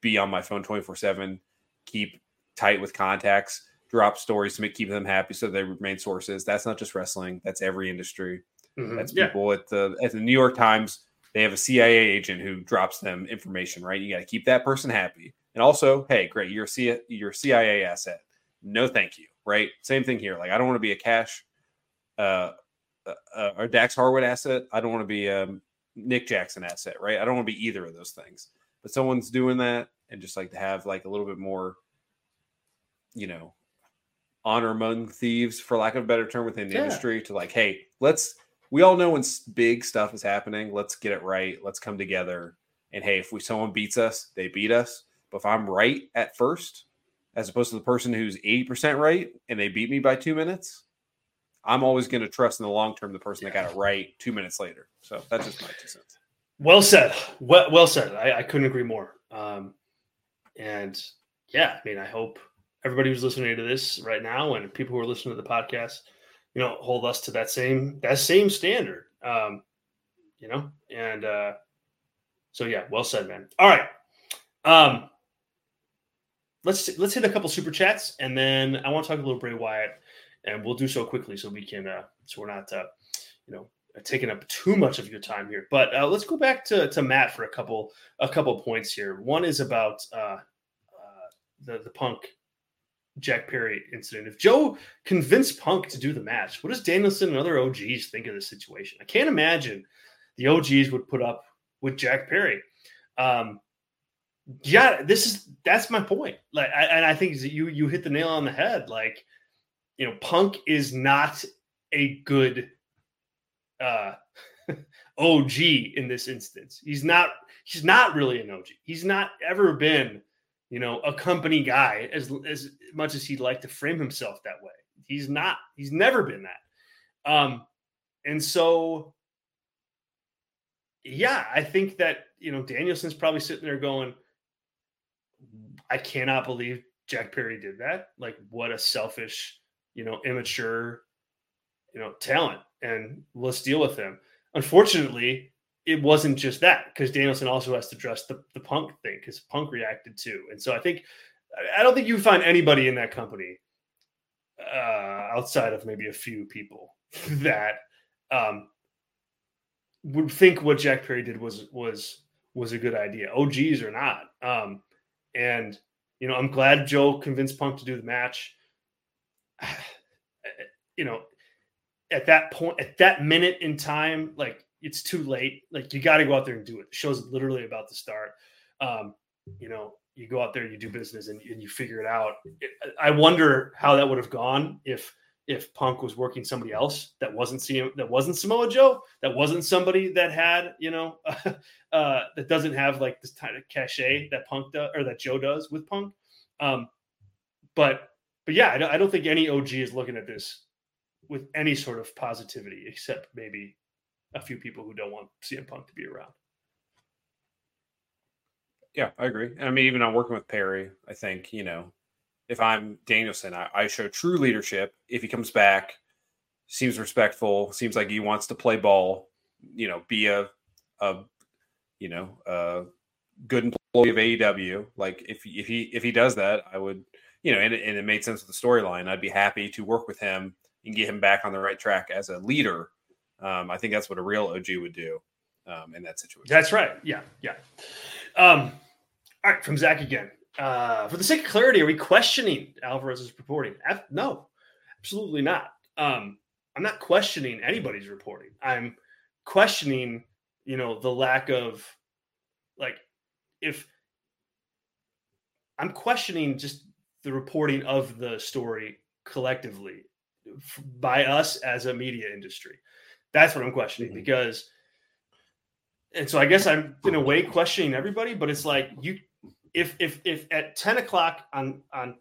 be on my phone 24-7, keep tight with contacts, drop stories to make keep them happy so they remain sources. That's not just wrestling, that's every industry. Mm-hmm. That's people yeah. at the at the New York Times they have a CIA agent who drops them information, right? You got to keep that person happy. And also, hey, great, you're a C- you're a CIA asset. No, thank you, right? Same thing here. Like, I don't want to be a cash uh, uh, or Dax Harwood asset. I don't want to be a um, Nick Jackson asset, right? I don't want to be either of those things. But someone's doing that, and just like to have like a little bit more, you know, honor among thieves, for lack of a better term, within the yeah. industry, to like, hey, let's we all know when big stuff is happening, let's get it right. Let's come together. And hey, if we someone beats us, they beat us. But if I'm right at first, as opposed to the person who's 80% right and they beat me by two minutes, I'm always going to trust in the long term the person that got it right two minutes later. So that's just my two cents. Well said. Well, well said. I, I couldn't agree more. Um, and yeah, I mean, I hope everybody who's listening to this right now and people who are listening to the podcast, you know, hold us to that same that same standard. Um, you know, and uh so yeah, well said, man. All right. Um let's let's hit a couple super chats and then I want to talk a little Bray Wyatt and we'll do so quickly so we can uh so we're not uh you know taking up too much of your time here. But uh, let's go back to, to Matt for a couple a couple points here. One is about uh, uh, the the Punk Jack Perry incident. If Joe convinced Punk to do the match, what does Danielson and other OGs think of this situation? I can't imagine the OGs would put up with Jack Perry. Um, yeah, this is that's my point. Like, I, and I think you you hit the nail on the head. Like, you know, Punk is not a good uh, [laughs] OG in this instance. He's not. He's not really an OG. He's not ever been, you know, a company guy as as much as he'd like to frame himself that way. He's not. He's never been that. Um, and so, yeah, I think that you know Danielson's probably sitting there going, "I cannot believe Jack Perry did that. Like, what a selfish, you know, immature, you know, talent." and let's deal with him. Unfortunately, it wasn't just that because Danielson also has to address the, the punk thing because punk reacted too. And so I think I don't think you find anybody in that company uh, outside of maybe a few people [laughs] that um, would think what Jack Perry did was was was a good idea. OGs or not. Um, and you know, I'm glad Joe convinced Punk to do the match. [sighs] You know, at that point, at that minute in time, like it's too late. Like you got to go out there and do it. The show's literally about to start. Um, you know, you go out there, you do business, and, and you figure it out. It, I wonder how that would have gone if if Punk was working somebody else that wasn't seeing that wasn't Samoa Joe, that wasn't somebody that had you know [laughs] uh, that doesn't have like this kind of cachet that Punk does or that Joe does with Punk. Um, but but yeah, I don't think any OG is looking at this with any sort of positivity, except maybe a few people who don't want CM Punk to be around. Yeah, I agree. I mean, even I'm working with Perry, I think, you know, if I'm Danielson, I, I show true leadership. If he comes back, seems respectful, seems like he wants to play ball, you know, be a, a you know, a good employee of AEW. Like if if he if he does that, I would, you know, and, and it made sense with the storyline. I'd be happy to work with him and get him back on the right track as a leader. Um, I think that's what a real OG would do um, in that situation. That's right. Yeah, yeah. Um, all right, from Zach again. Uh, for the sake of clarity, are we questioning Alvarez's reporting? No, absolutely not. Um, I'm not questioning anybody's reporting. I'm questioning, you know, the lack of like if I'm questioning just the reporting of the story collectively by us as a media industry. That's what I'm questioning mm-hmm. because, and so I guess I'm in a way questioning everybody, but it's like you, if if if at 10 o'clock on on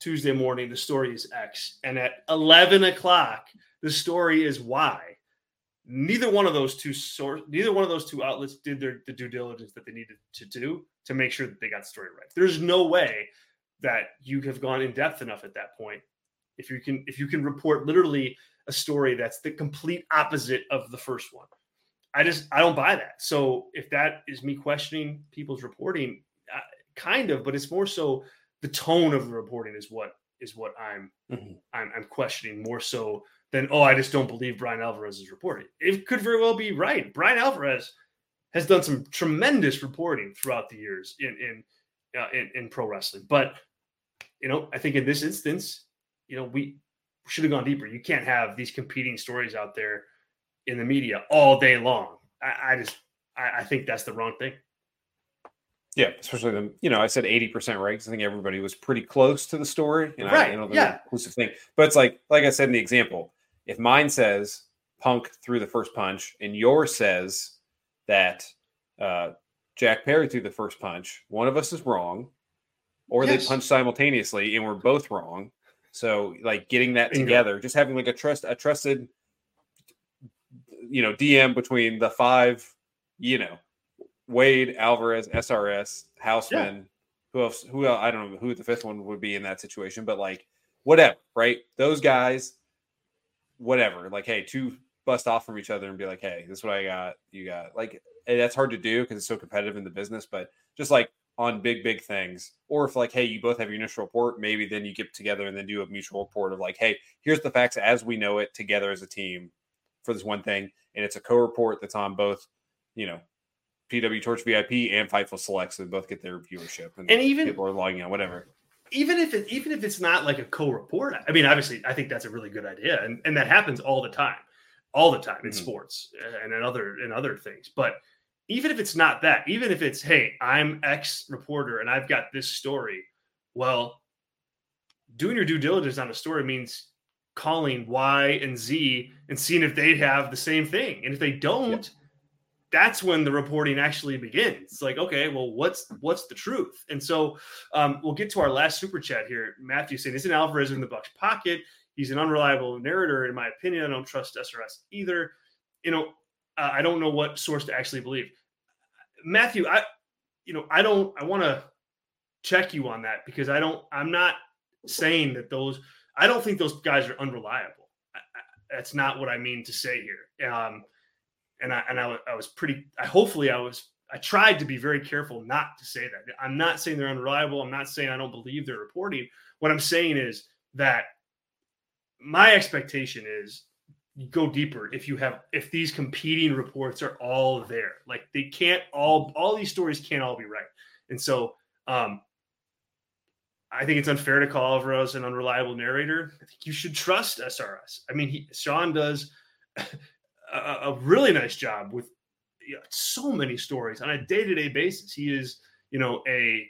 Tuesday morning the story is X, and at 11 o'clock the story is Y. Neither one of those two source, neither one of those two outlets did their the due diligence that they needed to do to make sure that they got the story right. There's no way that you have gone in depth enough at that point if you can if you can report literally a story that's the complete opposite of the first one. I just i don't buy that. So if that is me questioning people's reporting uh, kind of but it's more so the tone of the reporting is what is what i'm mm-hmm. I'm, I'm questioning more so than oh i just don't believe Bryan alvarez is reporting. It could very well be right. Bryan alvarez has done some tremendous reporting throughout the years in in uh, in, in pro wrestling. But you know i think in this instance you know, we should have gone deeper. You can't have these competing stories out there in the media all day long. I, I just, I, I, think that's the wrong thing. Yeah, especially the, you know, I said 80% right because I think everybody was pretty close to the story. And right. I, you know, yeah. inclusive thing. But it's like, like I said in the example, if mine says Punk threw the first punch and yours says that uh, Jack Perry threw the first punch, one of us is wrong, or yes. they punch simultaneously and we're both wrong. So like getting that together, just having like a trust a trusted you know DM between the five, you know, Wade, Alvarez, SRS, Houseman, who else? Who else, I don't know who the fifth one would be in that situation, but like whatever, right? Those guys, whatever. Like, hey, two bust off from each other and be like, hey, this is what I got. You got like that's hard to do because it's so competitive in the business, but just like on big, big things. Or if like, hey, you both have your initial report, maybe then you get together and then do a mutual report of like, hey, here's the facts as we know it together as a team for this one thing. And it's a co-report that's on both, you know, PW Torch VIP and Fightful Select, so they both get their viewership and, And even people are logging on, whatever. even if it even if it's not like a co-report i mean obviously i think that's a really good idea and, and that happens all the time all the time in Mhm. sports and in other in other things but even if it's not that even if it's hey i'm ex reporter and i've got this story well doing your due diligence on a story means calling y and z and seeing if they have the same thing and if they don't that's when the reporting actually begins. It's like, okay, well, what's what's the truth? And so um, we'll get to our last super chat here. Matthew saying, "Isn't Alvarez in the Bucks pocket? He's an unreliable narrator, in my opinion. I don't trust SRS either. You know, uh, I don't know what source to actually believe." Matthew, I, you know, I don't. I want to check you on that because I don't. I'm not saying that those. I don't think those guys are unreliable. I, I, that's not what I mean to say here. Um, and I and I, I was pretty. I hopefully I was. I tried to be very careful not to say that. I'm not saying they're unreliable. I'm not saying I don't believe their reporting. What I'm saying is that my expectation is go deeper if you have if these competing reports are all there. Like they can't all all these stories can't all be right. And so um I think it's unfair to call Alvarez an unreliable narrator. I think you should trust SRS. I mean, he, Sean does [laughs] a, a really nice job with you know, so many stories on a day-to-day basis. He is, you know, a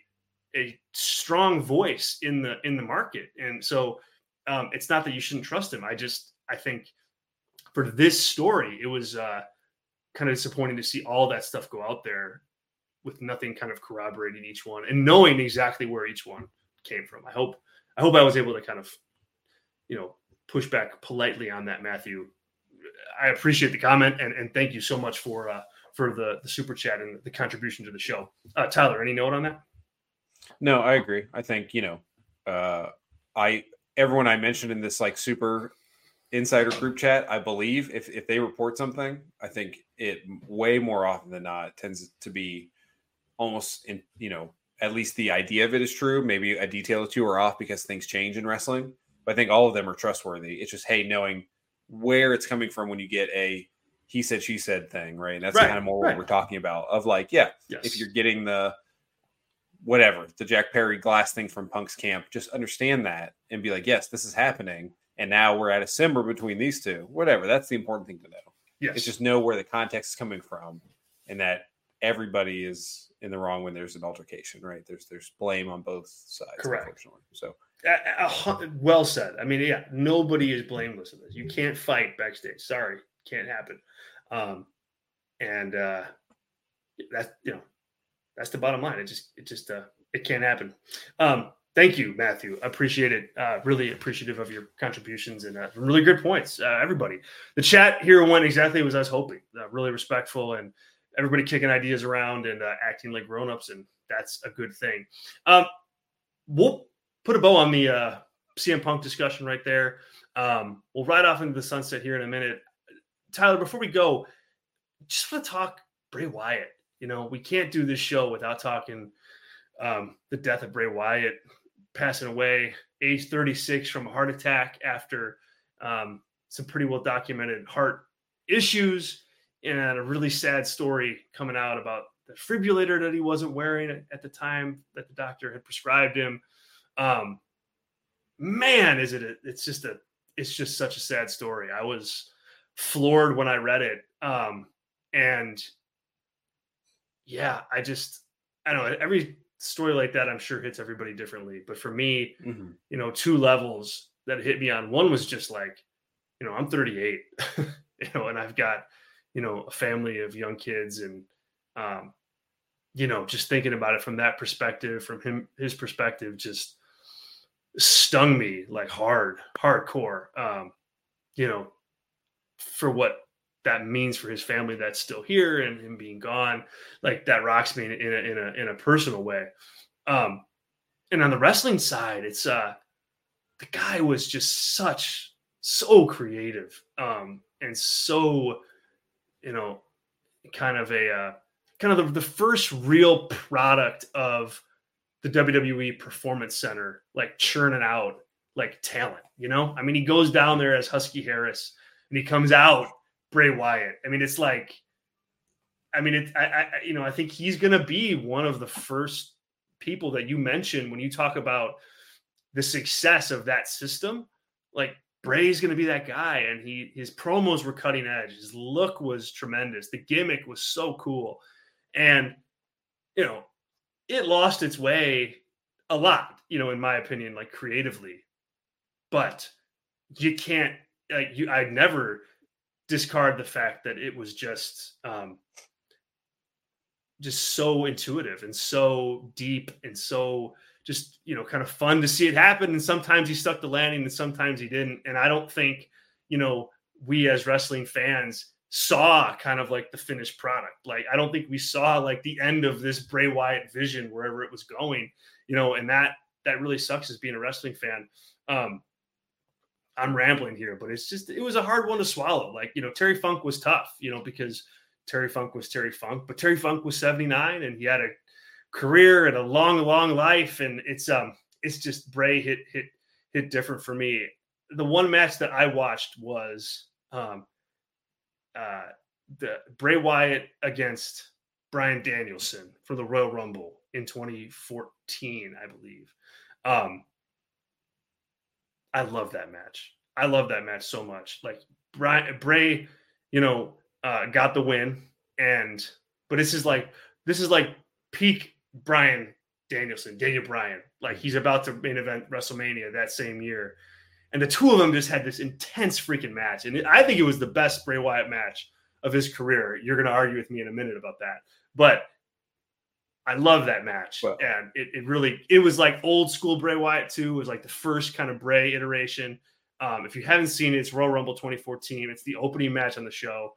a strong voice in the in the market, and so um, it's not that you shouldn't trust him. I just I think for this story, it was uh, kind of disappointing to see all that stuff go out there with nothing kind of corroborating each one and knowing exactly where each one came from. I hope I hope I was able to kind of you know push back politely on that, Matthew. I appreciate the comment and, and thank you so much for uh, for the the super chat and the contribution to the show. Uh, Tyler, any note on that? No, I agree. I think, you know, uh I everyone I mentioned in this like super insider group chat, I believe if if they report something, I think it way more often than not tends to be almost in, you know, at least the idea of it is true. Maybe a detail or two are off because things change in wrestling. But I think all of them are trustworthy. It's just hey, knowing where it's coming from when you get a he said she said thing, right? And that's Right, kind of more right. what we're talking about. Of like, yeah, Yes. if you're getting the whatever the Jack Perry glass thing from Punk's camp, just understand that and be like, yes, this is happening, and now we're at a simmer between these two. Whatever. That's the important thing to know. yes. It's just know where the context is coming from, and that everybody is in the wrong when there's an altercation. Right? There's there's blame on both sides. Correct. Unfortunately. So a hun- well said. I mean, yeah, nobody is blameless in this. You can't fight backstage. Sorry, can't happen. Um, and uh, that's you know, that's the bottom line. It just it just uh, it can't happen. Um, thank you, Matthew. Appreciate it. Uh, really appreciative of your contributions and uh, really good points. Uh, everybody, the chat here went exactly as I was hoping. Uh, really respectful and everybody kicking ideas around and uh, acting like grown-ups, and that's a good thing. Um, we'll put a bow on the uh, CM Punk discussion right there. Um, we'll ride off into the sunset here in a minute. Tyler, before we go, just want to talk Bray Wyatt. You know, we can't do this show without talking um, the death of Bray Wyatt, passing away, age 36 from a heart attack after um, some pretty well documented heart issues and a really sad story coming out about the defibrillator that he wasn't wearing at- the time that the doctor had prescribed him. Um man is it a, it's just a it's just such a sad story. I was floored when i read it. Um and yeah i just i don't know every story like that i'm sure hits everybody differently but for me mhm. you know two levels that hit me on one was just like you know i'm 38 [laughs] you know and i've got you know a family of young kids and um you know just thinking about it from that perspective from him his perspective just stung me like hard hardcore um you know for what that means for his family that's still here and him being gone like that rocks me in, a in a in a personal way um and on the wrestling side, it's uh the guy was just such so creative um and so you know kind of a uh, kind of the, the first real product of the WWE Performance Center, like churning out like talent. You know, I mean, he goes down there as Husky Harris, and he comes out Bray Wyatt. I mean, it's like, I mean, it. I, I you know, I think he's going to be one of the first people that you mentioned when you talk about the success of that system. Like Bray's going to be that guy, and he his promos were cutting edge. His look was tremendous. The gimmick was so cool, and you know, it lost its way a lot. You know, in my opinion, like creatively, but you can't. Like you, I'd never discard the fact that it was just um, just so intuitive and so deep and so just you know kind of fun to see it happen. And sometimes he stuck the landing and sometimes he didn't. And i don't think you know we as wrestling fans saw kind of like the finished product. Like i don't think we saw like the end of this bray wyatt vision wherever it was going you know and that that really sucks as being a wrestling fan. Um i'm rambling here but it's just it was a hard one to swallow like you know terry funk was tough you know because terry funk was terry funk but terry funk was 79 and he had a career and a long, long life. And it's um it's just Bray hit hit hit different for me. The one match that I watched was um uh the Bray Wyatt against Bryan Danielson for the Royal Rumble in 2014, I believe. Um I love that match. I love that match so much. Like Bryan Bray, you know, uh got the win and but this is like this is like peak Bryan Danielson, Daniel Bryan. Like he's about to main event WrestleMania that same year. And the two of them just had this intense freaking match. And I think it was the best Bray Wyatt match of his career. You're to argue with me in a minute about that. But I love that match. And it, it really, it was like old school Bray Wyatt too. It was like the first kind of Bray iteration. Um, if you haven't seen it, it's Royal Rumble 2014. It's the opening match on the show.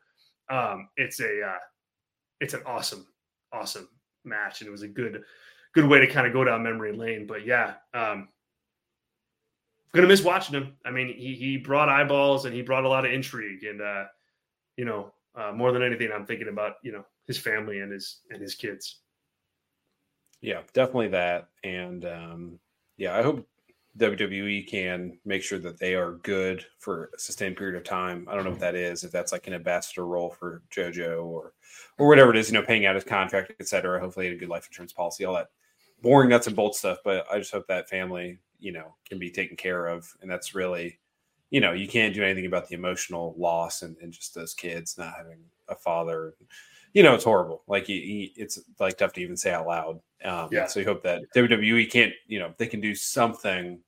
Um, it's a, uh, it's an awesome, awesome match, and it was a good good way to kind of go down memory lane. But yeah, um, gonna miss watching him. I mean, he he brought eyeballs and he brought a lot of intrigue, and uh, you know, uh, more than anything, I'm thinking about you know his family and his and his kids. Yeah, definitely that, and um, yeah, I hope WWE can make sure that they are good for a sustained period of time. I don't know what that is, if that's like an ambassador role for JoJo or or whatever it is, you know, paying out his contract, etc. Hopefully, a good life insurance policy, all that boring nuts and bolts stuff. But I just hope that family, you know, can be taken care of, and that's really, you know, you can't do anything about the emotional loss and, and just those kids not having a father. You know, it's horrible. Like he, he, it's like tough to even say out loud. Um, yeah. So you hope that WWE can't, you know, they can do something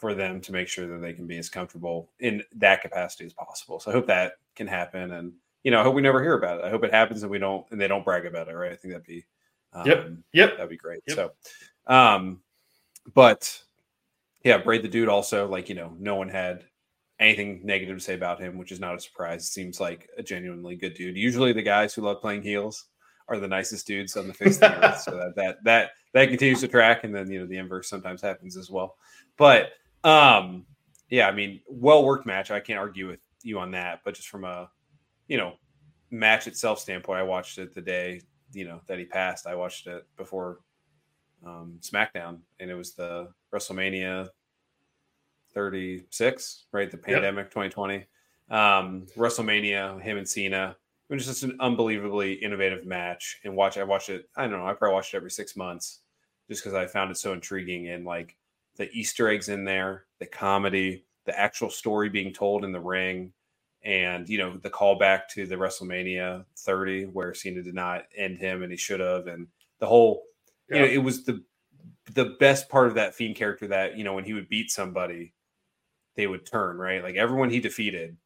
for them to make sure that they can be as comfortable in that capacity as possible. So I hope that can happen, and you know, I hope we never hear about it. I hope it happens and we don't, and they don't brag about it. Right? I think that'd be, um, yep, yep, that'd be great. Yep. So, um, but yeah, Braid the dude also like you know, no one had anything negative to say about him, which is not a surprise. Seems like a genuinely good dude. Usually, the guys who love playing heels are the nicest dudes on the face of the earth. So that that that that continues to track, and then you know the inverse sometimes happens as well. But um, yeah, I mean, well worked match. I can't argue with you on that. But just from a, you know, match itself standpoint, I watched it the day you know that he passed. I watched it before um, SmackDown, and it was the WrestleMania 36, right? The pandemic yep. 2020. Um, WrestleMania, him and Cena. It was just an unbelievably innovative match. And watch, I watched it. I don't know. I probably watched it every six months, just because I found it so intriguing and like the Easter eggs in there, the comedy, the actual story being told in the ring, and you know the callback to the WrestleMania 30 where Cena did not end him and he should have, and the whole, yeah. you know, it was the the best part of that Fiend character that you know when he would beat somebody, they would turn right, like everyone he defeated,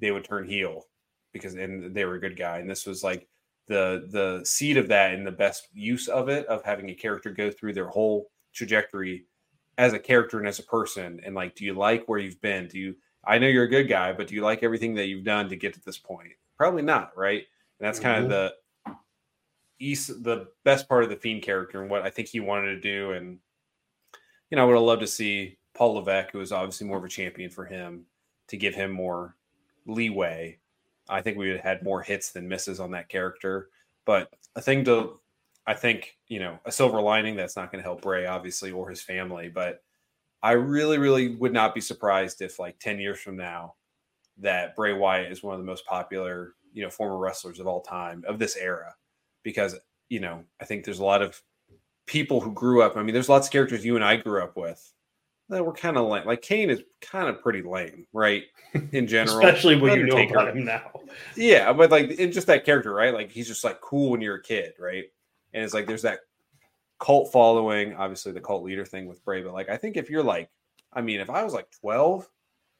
they would turn heel because and they were a good guy, and this was like the the seed of that and the best use of it of having a character go through their whole trajectory as a character and as a person. And like do you like where you've been? Do you i know you're a good guy but do you like everything that you've done to get to this point? Probably not right? And that's mm-hmm. kind of the east the best part of the fiend character and what i think he wanted to do. And you know, I would have loved to see Paul Levesque, who was obviously more of a champion for him, to give him more leeway. I think we would have had more hits than misses on that character. But a thing to, I think, you know, a silver lining that's not going to help Bray, obviously, or his family. But I really, really would not be surprised if, like, 10 years from now, that Bray Wyatt is one of the most popular, you know, former wrestlers of all time of this era. Because, you know, I think there's a lot of people who grew up. I mean, there's lots of characters you and I grew up with that were kind of lame. Like Kane is kind of pretty lame, right? In [laughs] general, especially when you know about him now. Yeah, but like in just that character, right? Like he's just like cool when you're a kid, right? And it's like there's that cult following, obviously the cult leader thing with Bray. But like, I think if you're like, I mean, if I was like 12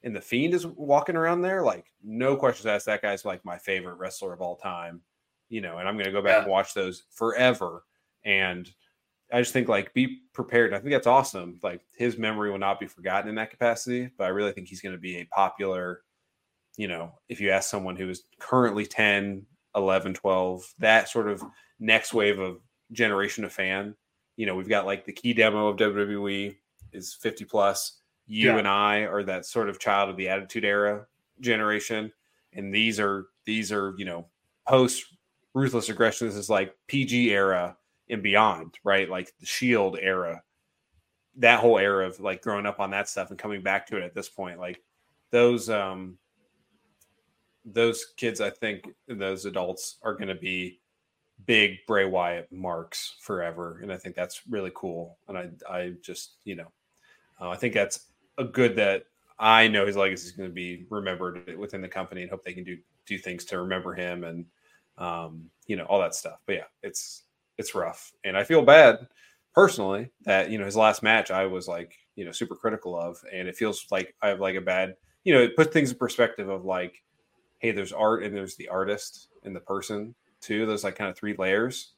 and the Fiend is walking around there, like no questions asked, that guy's like my favorite wrestler of all time, you know. And I'm gonna go back yeah. and watch those forever. And I just think like be prepared. I think that's awesome. Like his memory will not be forgotten in that capacity, but I really think he's going to be a popular, you know, if you ask someone who is currently 10, 11, 12, that sort of next wave of generation of fan, you know, we've got like the key demo of WWE is 50 plus. You yeah. and I are that sort of child of the attitude era generation. And these are, these are, you know, post ruthless aggression. This is like PG era and beyond, right? Like the Shield era, that whole era of like growing up on that stuff and coming back to it at this point, like those um those kids, I think those adults are going to be big Bray Wyatt marks forever, and I think that's really cool. And I I just you know uh, I think that's a good that I know his legacy is going to be remembered within the company, and hope they can do do things to remember him and um, you know all that stuff. But yeah, it's it's rough, and I feel bad personally that you know his last match I was like you know super critical of, and it feels like I have like a bad you know it puts things in perspective of like hey there's art and there's the artist and the person too those like kind of three layers.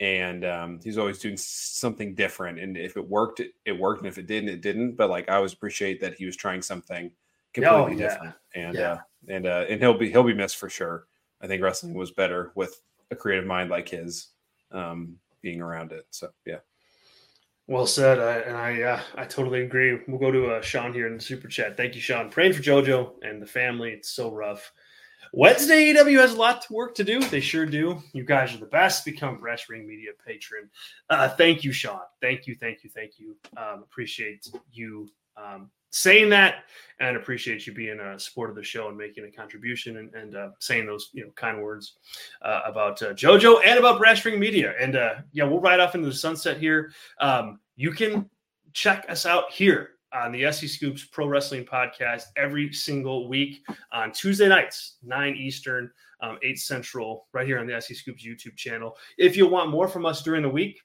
And um, he's always doing something different. And if it worked it, it, worked. And if it didn't it didn't. But like i always appreciate that he was trying something completely oh, yeah. different. And yeah. uh, and uh, and he'll be he'll be missed for sure. I think wrestling was better with a creative mind like his um, being around it. So yeah. Well said, I, and I uh, I totally agree. We'll go to uh, Sean here in the super chat. Thank you, Sean. Praying for JoJo and the family. It's so rough. Wednesday AEW has a lot to work to do. They sure do. You guys are the best. Become Brass Ring Media patron. Uh, thank you, Sean. Thank you, thank you, thank you. Um, appreciate you um, saying that and appreciate you being a support of the show and making a contribution and, and uh, saying those you know kind words uh, about uh, JoJo and about Brass Ring Media. And uh, yeah, we'll ride off into the sunset here. Um, you can check us out here on the SEScoops Pro Wrestling Podcast every single week on Tuesday nights, 9 Eastern, um, 8 Central, right here on the SEScoops YouTube channel. If you want more from us during the week,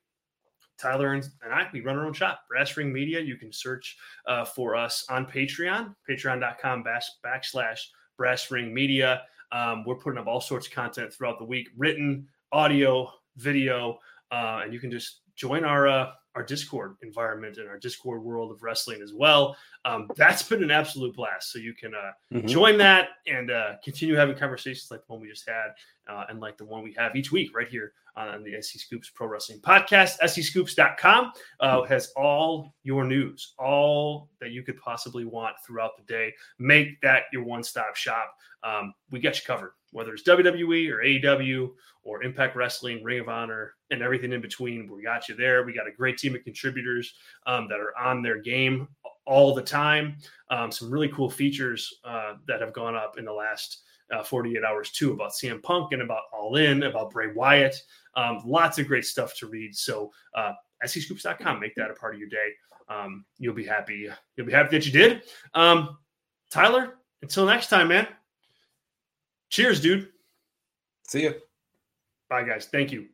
Tyler and, I, we run our own shop, Brass Ring Media. You can search uh, for us on Patreon, patreon.com backslash Brass Ring Media. Um, we're putting up all sorts of content throughout the week, written, audio, video, uh, and you can just join our uh, our Discord environment and our Discord world of wrestling as well. Um, that's been an absolute blast. So you can uh, mm-hmm. join that and uh, continue having conversations like the one we just had uh, and like the one we have each week right here on the SEScoops Pro Wrestling Podcast. SEScoops.com uh, has all your news, all that you could possibly want throughout the day. Make that your one stop shop. Um, we get you covered, whether it's WWE or AEW or Impact Wrestling, Ring of Honor, and everything in between. We got you there. We got a great team of contributors um, that are on their game all the time. Um, some really cool features uh, that have gone up in the last uh, 48 hours too about CM Punk and about All In, about Bray Wyatt. Um, lots of great stuff to read. So uh, SEScoops.com, make that a part of your day. Um, you'll be happy. You'll be happy that you did. Um, Tyler, until next time, man. Cheers, dude. See you. Bye, guys. Thank you.